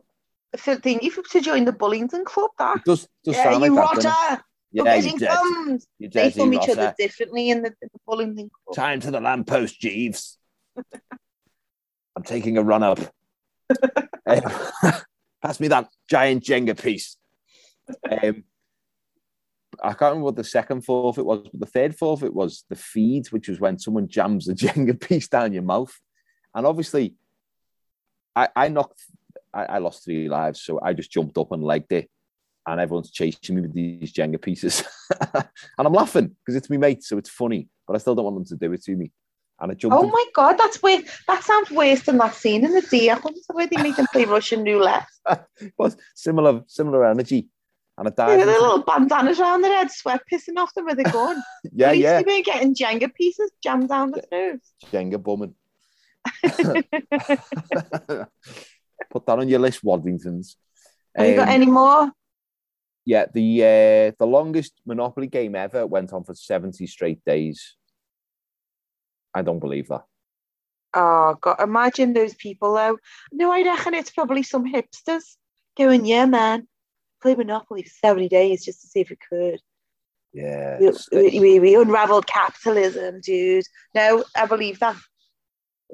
The thing you to join the Bullington Club, that. does does Yeah, sound you like that. rotter. You're Yeah, you thumbs. you They thumb each other differently in the, in the Bullington Club. Time to the lamppost, Jeeves. I'm taking a run up. Um, pass me that giant Jenga piece. Um, I can't remember what the second forfeit was, but the third forfeit was the feed, which was when someone jams a Jenga piece down your mouth. And obviously, I, I knocked, I, I lost three lives, so I just jumped up and legged it. And everyone's chasing me with these Jenga pieces. and I'm laughing because it's me mate, so it's funny, but I still don't want them to do it to me. And I jumped Oh in- my god, that's weird. That sounds worse than that scene in the deer. What's the way they make them play Russian roulette? was similar similar energy. And I died. their into- little bandanas around their head, sweat pissing off them with a gun. yeah, At least yeah. they getting Jenga pieces jammed down the throat. Jenga bumming. Put that on your list, Waddingtons. Have you got Um, any more? Yeah, the uh, the longest Monopoly game ever went on for 70 straight days. I don't believe that. Oh god, imagine those people though. No, I reckon it's probably some hipsters going, yeah, man, play Monopoly for 70 days just to see if we could. Yeah. We, we, we, we unraveled capitalism, dude. No, I believe that.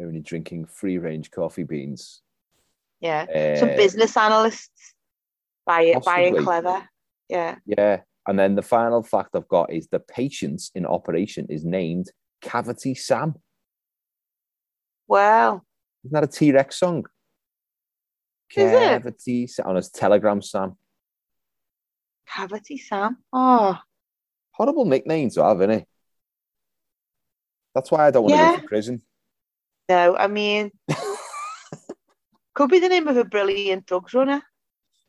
Only drinking free range coffee beans. Yeah. Some Uh, business analysts buy buying clever. Yeah. Yeah. And then the final fact I've got is the patience in operation is named Cavity Sam. Well, Isn't that a T Rex song? Is it? Cavity Sam on his Telegram Sam. Cavity Sam. Oh, Horrible nickname to have, innit? That's why I don't want to Yeah. go to prison. No, I mean, could be the name of a brilliant drugs runner.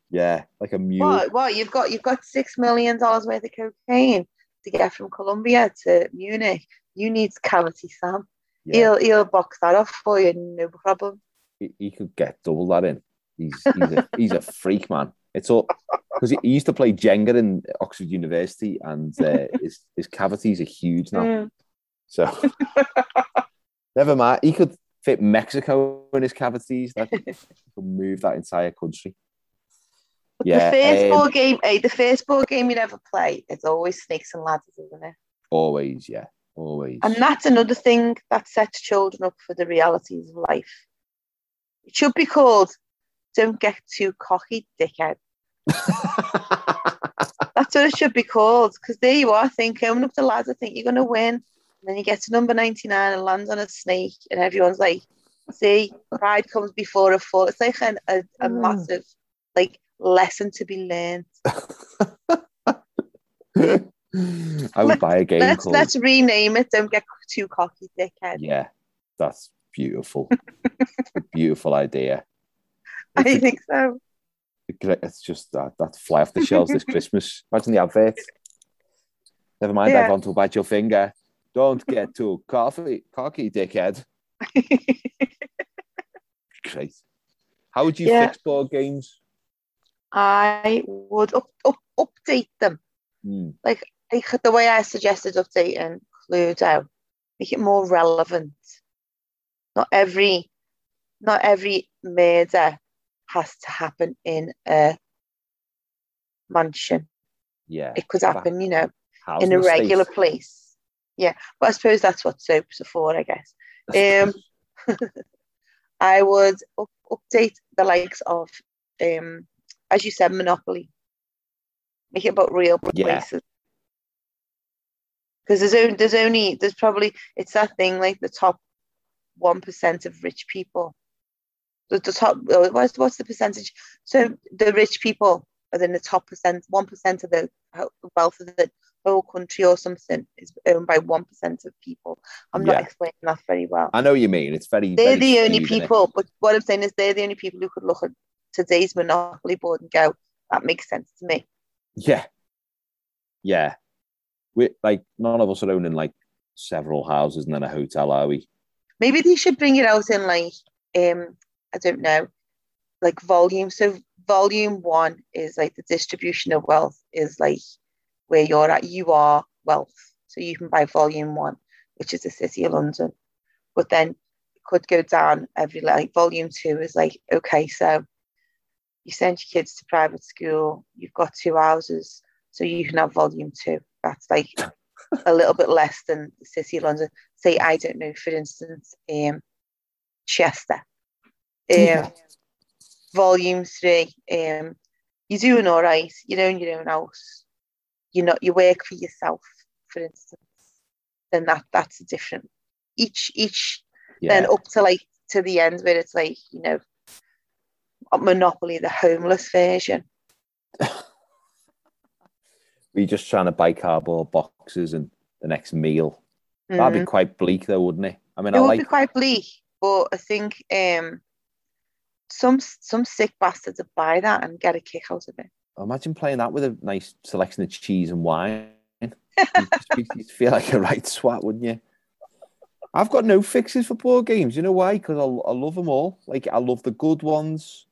Yeah, like a mule. What? What? You've got you've got six million dollars worth of cocaine to get from Colombia to Munich. You need Cavity Sam. Yeah, He'll he'll box that off for you, no problem. he, he could get double that in. He's he's a, he's a freak, man. It's all because he, he used to play Jenga in Oxford University, and uh, his his cavities are huge now. Mm. So never mind. He could fit Mexico in his cavities. That he could move that entire country. But Yeah, the first um, board game, eh, the first board game you'd ever play, it's always snakes and ladders, isn't it? Always, yeah, always. And that's another thing that sets children up for the realities of life. It should be called "Don't Get Too Cocky, Dickhead." That's what it should be called. Because there you are, thinking, coming up the ladder, think you're going to win. And then you get to number 99 and lands on a snake, and everyone's like, see, pride comes before a fall. It's like an, a, a Mm. massive like lesson to be learned. I would buy a game Let's called. let's rename it. Don't get too cocky, dickhead. Yeah, that's beautiful. beautiful idea. I It's, think so. it's just that that fly off the shelves this Christmas. Imagine the advert. Never mind, Yeah. I want to bite your finger. Don't get too coffee, cocky, dickhead. Great. How would you Yeah. fix board games? I would up, up, update them. Hmm, Like the way I suggested updating Cluedo, make it more relevant. Not every, not every murder has to happen in a mansion. yeah. It could happen, you know, in a regular place. Yeah, but I suppose that's what soaps are for, I guess. Um, I would up, update the likes of, um, as you said, Monopoly. Make it about real Yeah. places. because there's only there's only there's probably it's that thing like the top one percent of rich people. The, the top oh, what's what's the percentage? So the rich people are in the top percent, one percent of the wealth of the whole country or something is owned by one percent of people. I'm not Yeah. explaining that very well. I know you mean. It's very. They're very the only people, but what I'm saying is they're the only people who could look at today's monopoly board and go, that makes sense to me. Yeah. Yeah. We like none of us are owning like several houses and then a hotel, are we? Maybe they should bring it out in like um I don't know, like volume. So volume one is like the distribution of wealth is like where you're at. You are wealth. So you can buy volume one, which is the city of London. But then it could go down every like volume two is like, okay, so you send your kids to private school, you've got two houses, so you can have volume two. That's like a little bit less than the city of London. Say, I don't know, for instance, um, Chester. Um, Yeah. Volume three, um, you're doing all right. You own your own house. You know, you work for yourself, for instance. Then that that's a different. Each each Yeah. then up to like to the end where it's like you know, Monopoly, the homeless version. we just trying to buy cardboard boxes and the next meal. Mhm. That'd be quite bleak though, wouldn't it? I mean, it I would like be quite bleak, but I think um, some some sick bastards would buy that and get a kick out of it. Imagine playing that with a nice selection of cheese and wine. You'd, feel like a right swat, wouldn't you? I've got no fixes for board games. You know why? Because I, I love them all. Like I love the good ones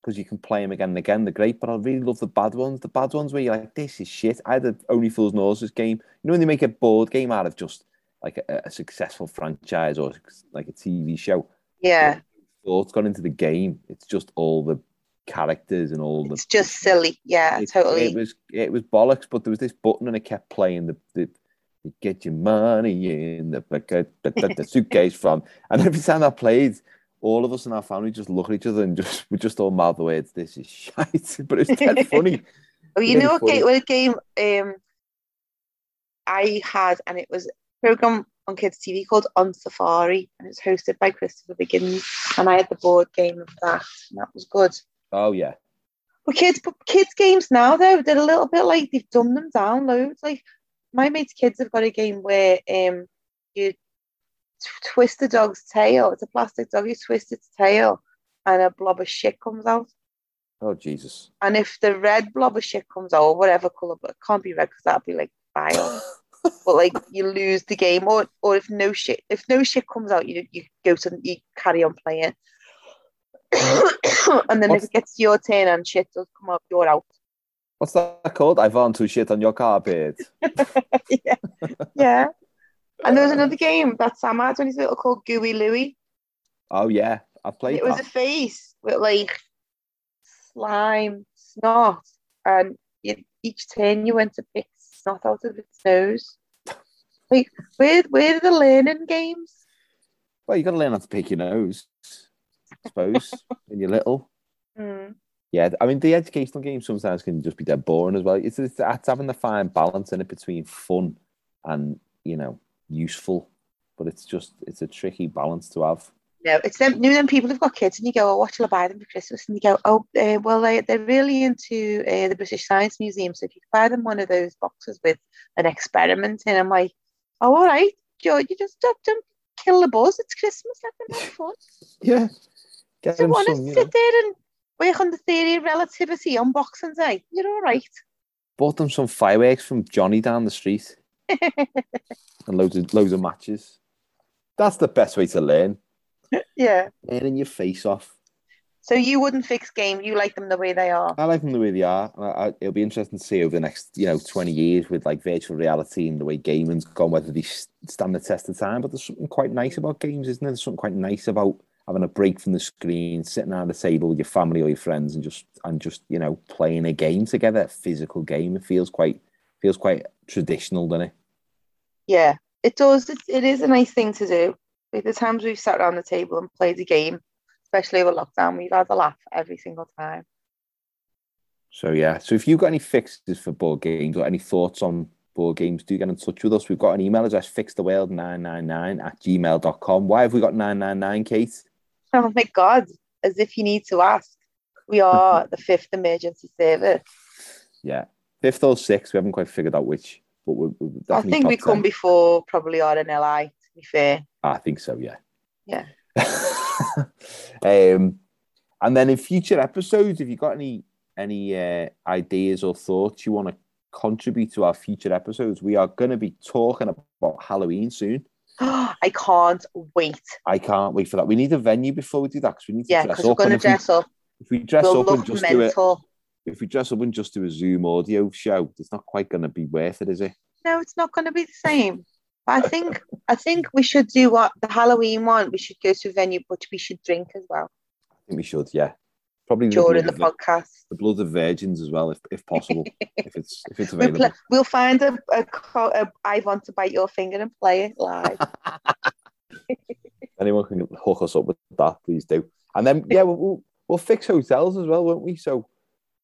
because you can play them again and again. They're great, but I really love the bad ones. The bad ones where you're like, this is shit. I had the Only Fools and Horses game. You know when they make a board game out of just like a, a successful franchise or like a TV show. Yeah, Thoughts gone into the game. It's just all the characters and all the it's just silly. Yeah, it, totally. It was it was bollocks, but there was this button and it kept playing the the, the get your money in the the, the, the suitcase from, and every time that played, all of us in our family just look at each other and just we just all mouth the words, "This is shite," but it's dead funny. oh, you know game, what game um, I had, and it was a program on kids TV called On Safari, and it's hosted by Christopher Biggins, and I had the board game of that, and that was good. Oh yeah, But kids, but kids games now though, they're a little bit like they've dumbed them down loads. Like my mate's kids have got a game where um you twist the dog's tail. It's a plastic dog. You twist its tail, and a blob of shit comes out. oh Jesus. And if the red blob of shit comes out, or whatever color, but it can't be red because that'd be like vile. but like you lose the game, or or if no shit, if no shit comes out, you you go to you carry on playing. and then What's- if it gets to your turn and shit does come up, you're out. What's that called? I found two shit on your carpet. yeah. yeah. And there was another game that Sam had when he was little called Gooey Louie. Oh yeah, I played it was that. a face with like slime, snot, and you, each turn you went to pick snot out of its nose. Like, where where are the learning games? Well, you got to learn how to pick your nose, I suppose, when you're little. Hmm. Yeah, I mean the educational games sometimes can just be dead boring as well. It's, it's, it's having the fine balance in it between fun and you know useful, but it's just it's a tricky balance to have. No, it's them. You know, them people who've got kids, and you go, "Oh, what shall I buy them for Christmas?" And you go, "Oh, uh, well, they they're really into uh, the British Science Museum, so if you buy them one of those boxes with an experiment in," I'm like, "Oh, all right, Joe, you just don't, don't kill the buzz. It's Christmas. Let them have fun. Yeah, get Don't them want to some. You sit know, there and work on the theory of relativity on Boxing Day. You're all right." bought them some fireworks from Johnny down the street and loads of loads of matches. That's the best way to learn. yeah. Learning your face off. So you wouldn't fix game. You like them the way they are. I like them the way they are. I, I, it'll be interesting to see over the next, you know, 20 years with like virtual reality and the way gaming's gone, whether they stand the test of time. But there's something quite nice about games, isn't there? There's something quite nice about having a break from the screen, sitting around the table with your family or your friends and just and just, you know, playing a game together, a physical game. It feels quite feels quite traditional, doesn't it? Yeah, it does. It, it is a nice thing to do. Like the times we've sat around the table and played a game, especially over lockdown, we've had a laugh every single time. So yeah. So if you've got any fixes for board games or any thoughts on board games, do get in touch with us. We've got an email address, fixtheworld999 at gmail.com. Why have we got 999, Kate? Oh my God, as if you need to ask. We are the fifth emergency service. Yeah. Fifth or sixth, we haven't quite figured out which, but we're, we're I think we come 10. before probably RNLI, to be fair. I think so, yeah. Yeah. um, and then in future episodes, if you've got any any uh, ideas or thoughts you want to contribute to our future episodes, we are going to be talking about Halloween soon. I can't wait. I can't wait for that. We need a venue before we do that because we need to Yeah, dress because we're up. going and to if we- dress up. If we dress We'll up and just do it, if we dress up and just do a Zoom audio show, it's not quite going to be worth it, is it? No, it's not going to be the same. But I think I think we should do what the Halloween one. We should go to a venue, but we should drink as well I think we should. Yeah, probably the during the blood, of, podcast. the blood of virgins as well, if, if possible, if it's if it's We'll, available. we'll find a, a, co- a I want to bite your finger and play it live. Anyone can hook us up with that, please do. And then yeah, we'll, we'll, we'll fix hotels as well, won't we? So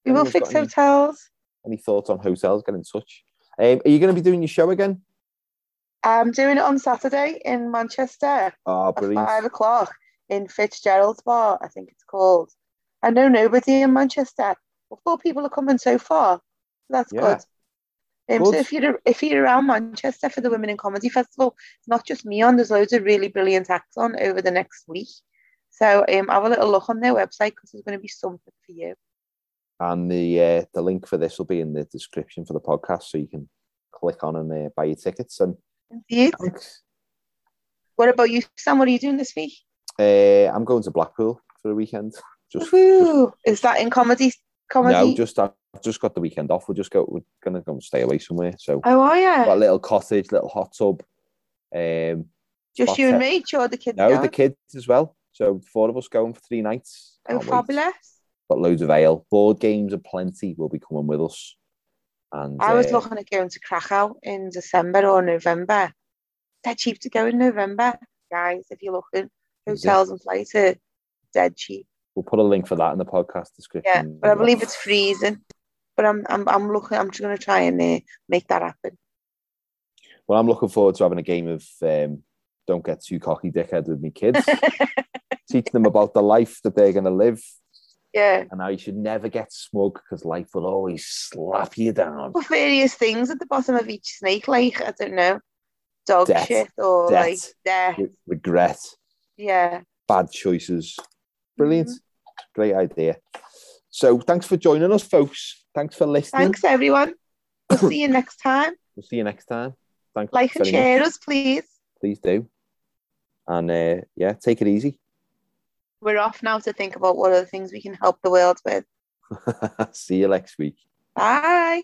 we will fix any, hotels. any thoughts on hotels? Get in touch. Um, are you going to be doing your show again? I'm doing it on Saturday in Manchester Oh, at brilliant! five o'clock in Fitzgerald's Bar, I think it's called. I know nobody in Manchester. Well, four people are coming so far. That's Yeah. good. Um, So if you're if you're around Manchester for the Women in Comedy Festival, it's not just me on. There's loads of really brilliant acts on over the next week. So um, have a little look on their website because there's going to be something for you. And the uh, the link for this will be in the description for the podcast, so you can click on and uh, buy your tickets. And Indeed. thanks. What about you, Sam? What are you doing this week? Uh, I'm going to Blackpool for the weekend. Just, just Is that in comedy? Comedy? no, just I've just got the weekend off. We'll just go. We're gonna go and stay away somewhere. So oh, are you? got a little cottage, little hot tub. Um, Just you and me? Sure, the kids No, going? the kids as well. So four of us going for three nights. Oh, Can't wait. fabulous. Got loads of ale. Board games are plenty. Will be coming with us. And I was uh, looking at going to Krakow in December or November. Dead cheap to go in November, guys. If you're looking, hotels and flights are dead cheap. We'll put a link for that in the podcast description. Yeah, but I believe it's freezing. But I'm I'm I'm looking. I'm just going to try and uh, make that happen. Well, I'm looking forward to having a game of um, Don't Get Too Cocky Dickhead with me kids. Teach them about the life that they're going to live yeah, and how you should never get smug because life will always slap you down. put various things at the bottom of each snake, like I don't know, dog Death. shit or Death. like death. Re- regret, Yeah. bad choices. Brilliant. Great idea. So thanks for joining us, folks. Thanks for listening. Thanks, everyone. We'll see you next time. We'll see you next time. Thanks Like and very much. share us, please. Please do. And uh, yeah, take it easy. We're off now to think about what other things we can help the world with. see you next week. Bye.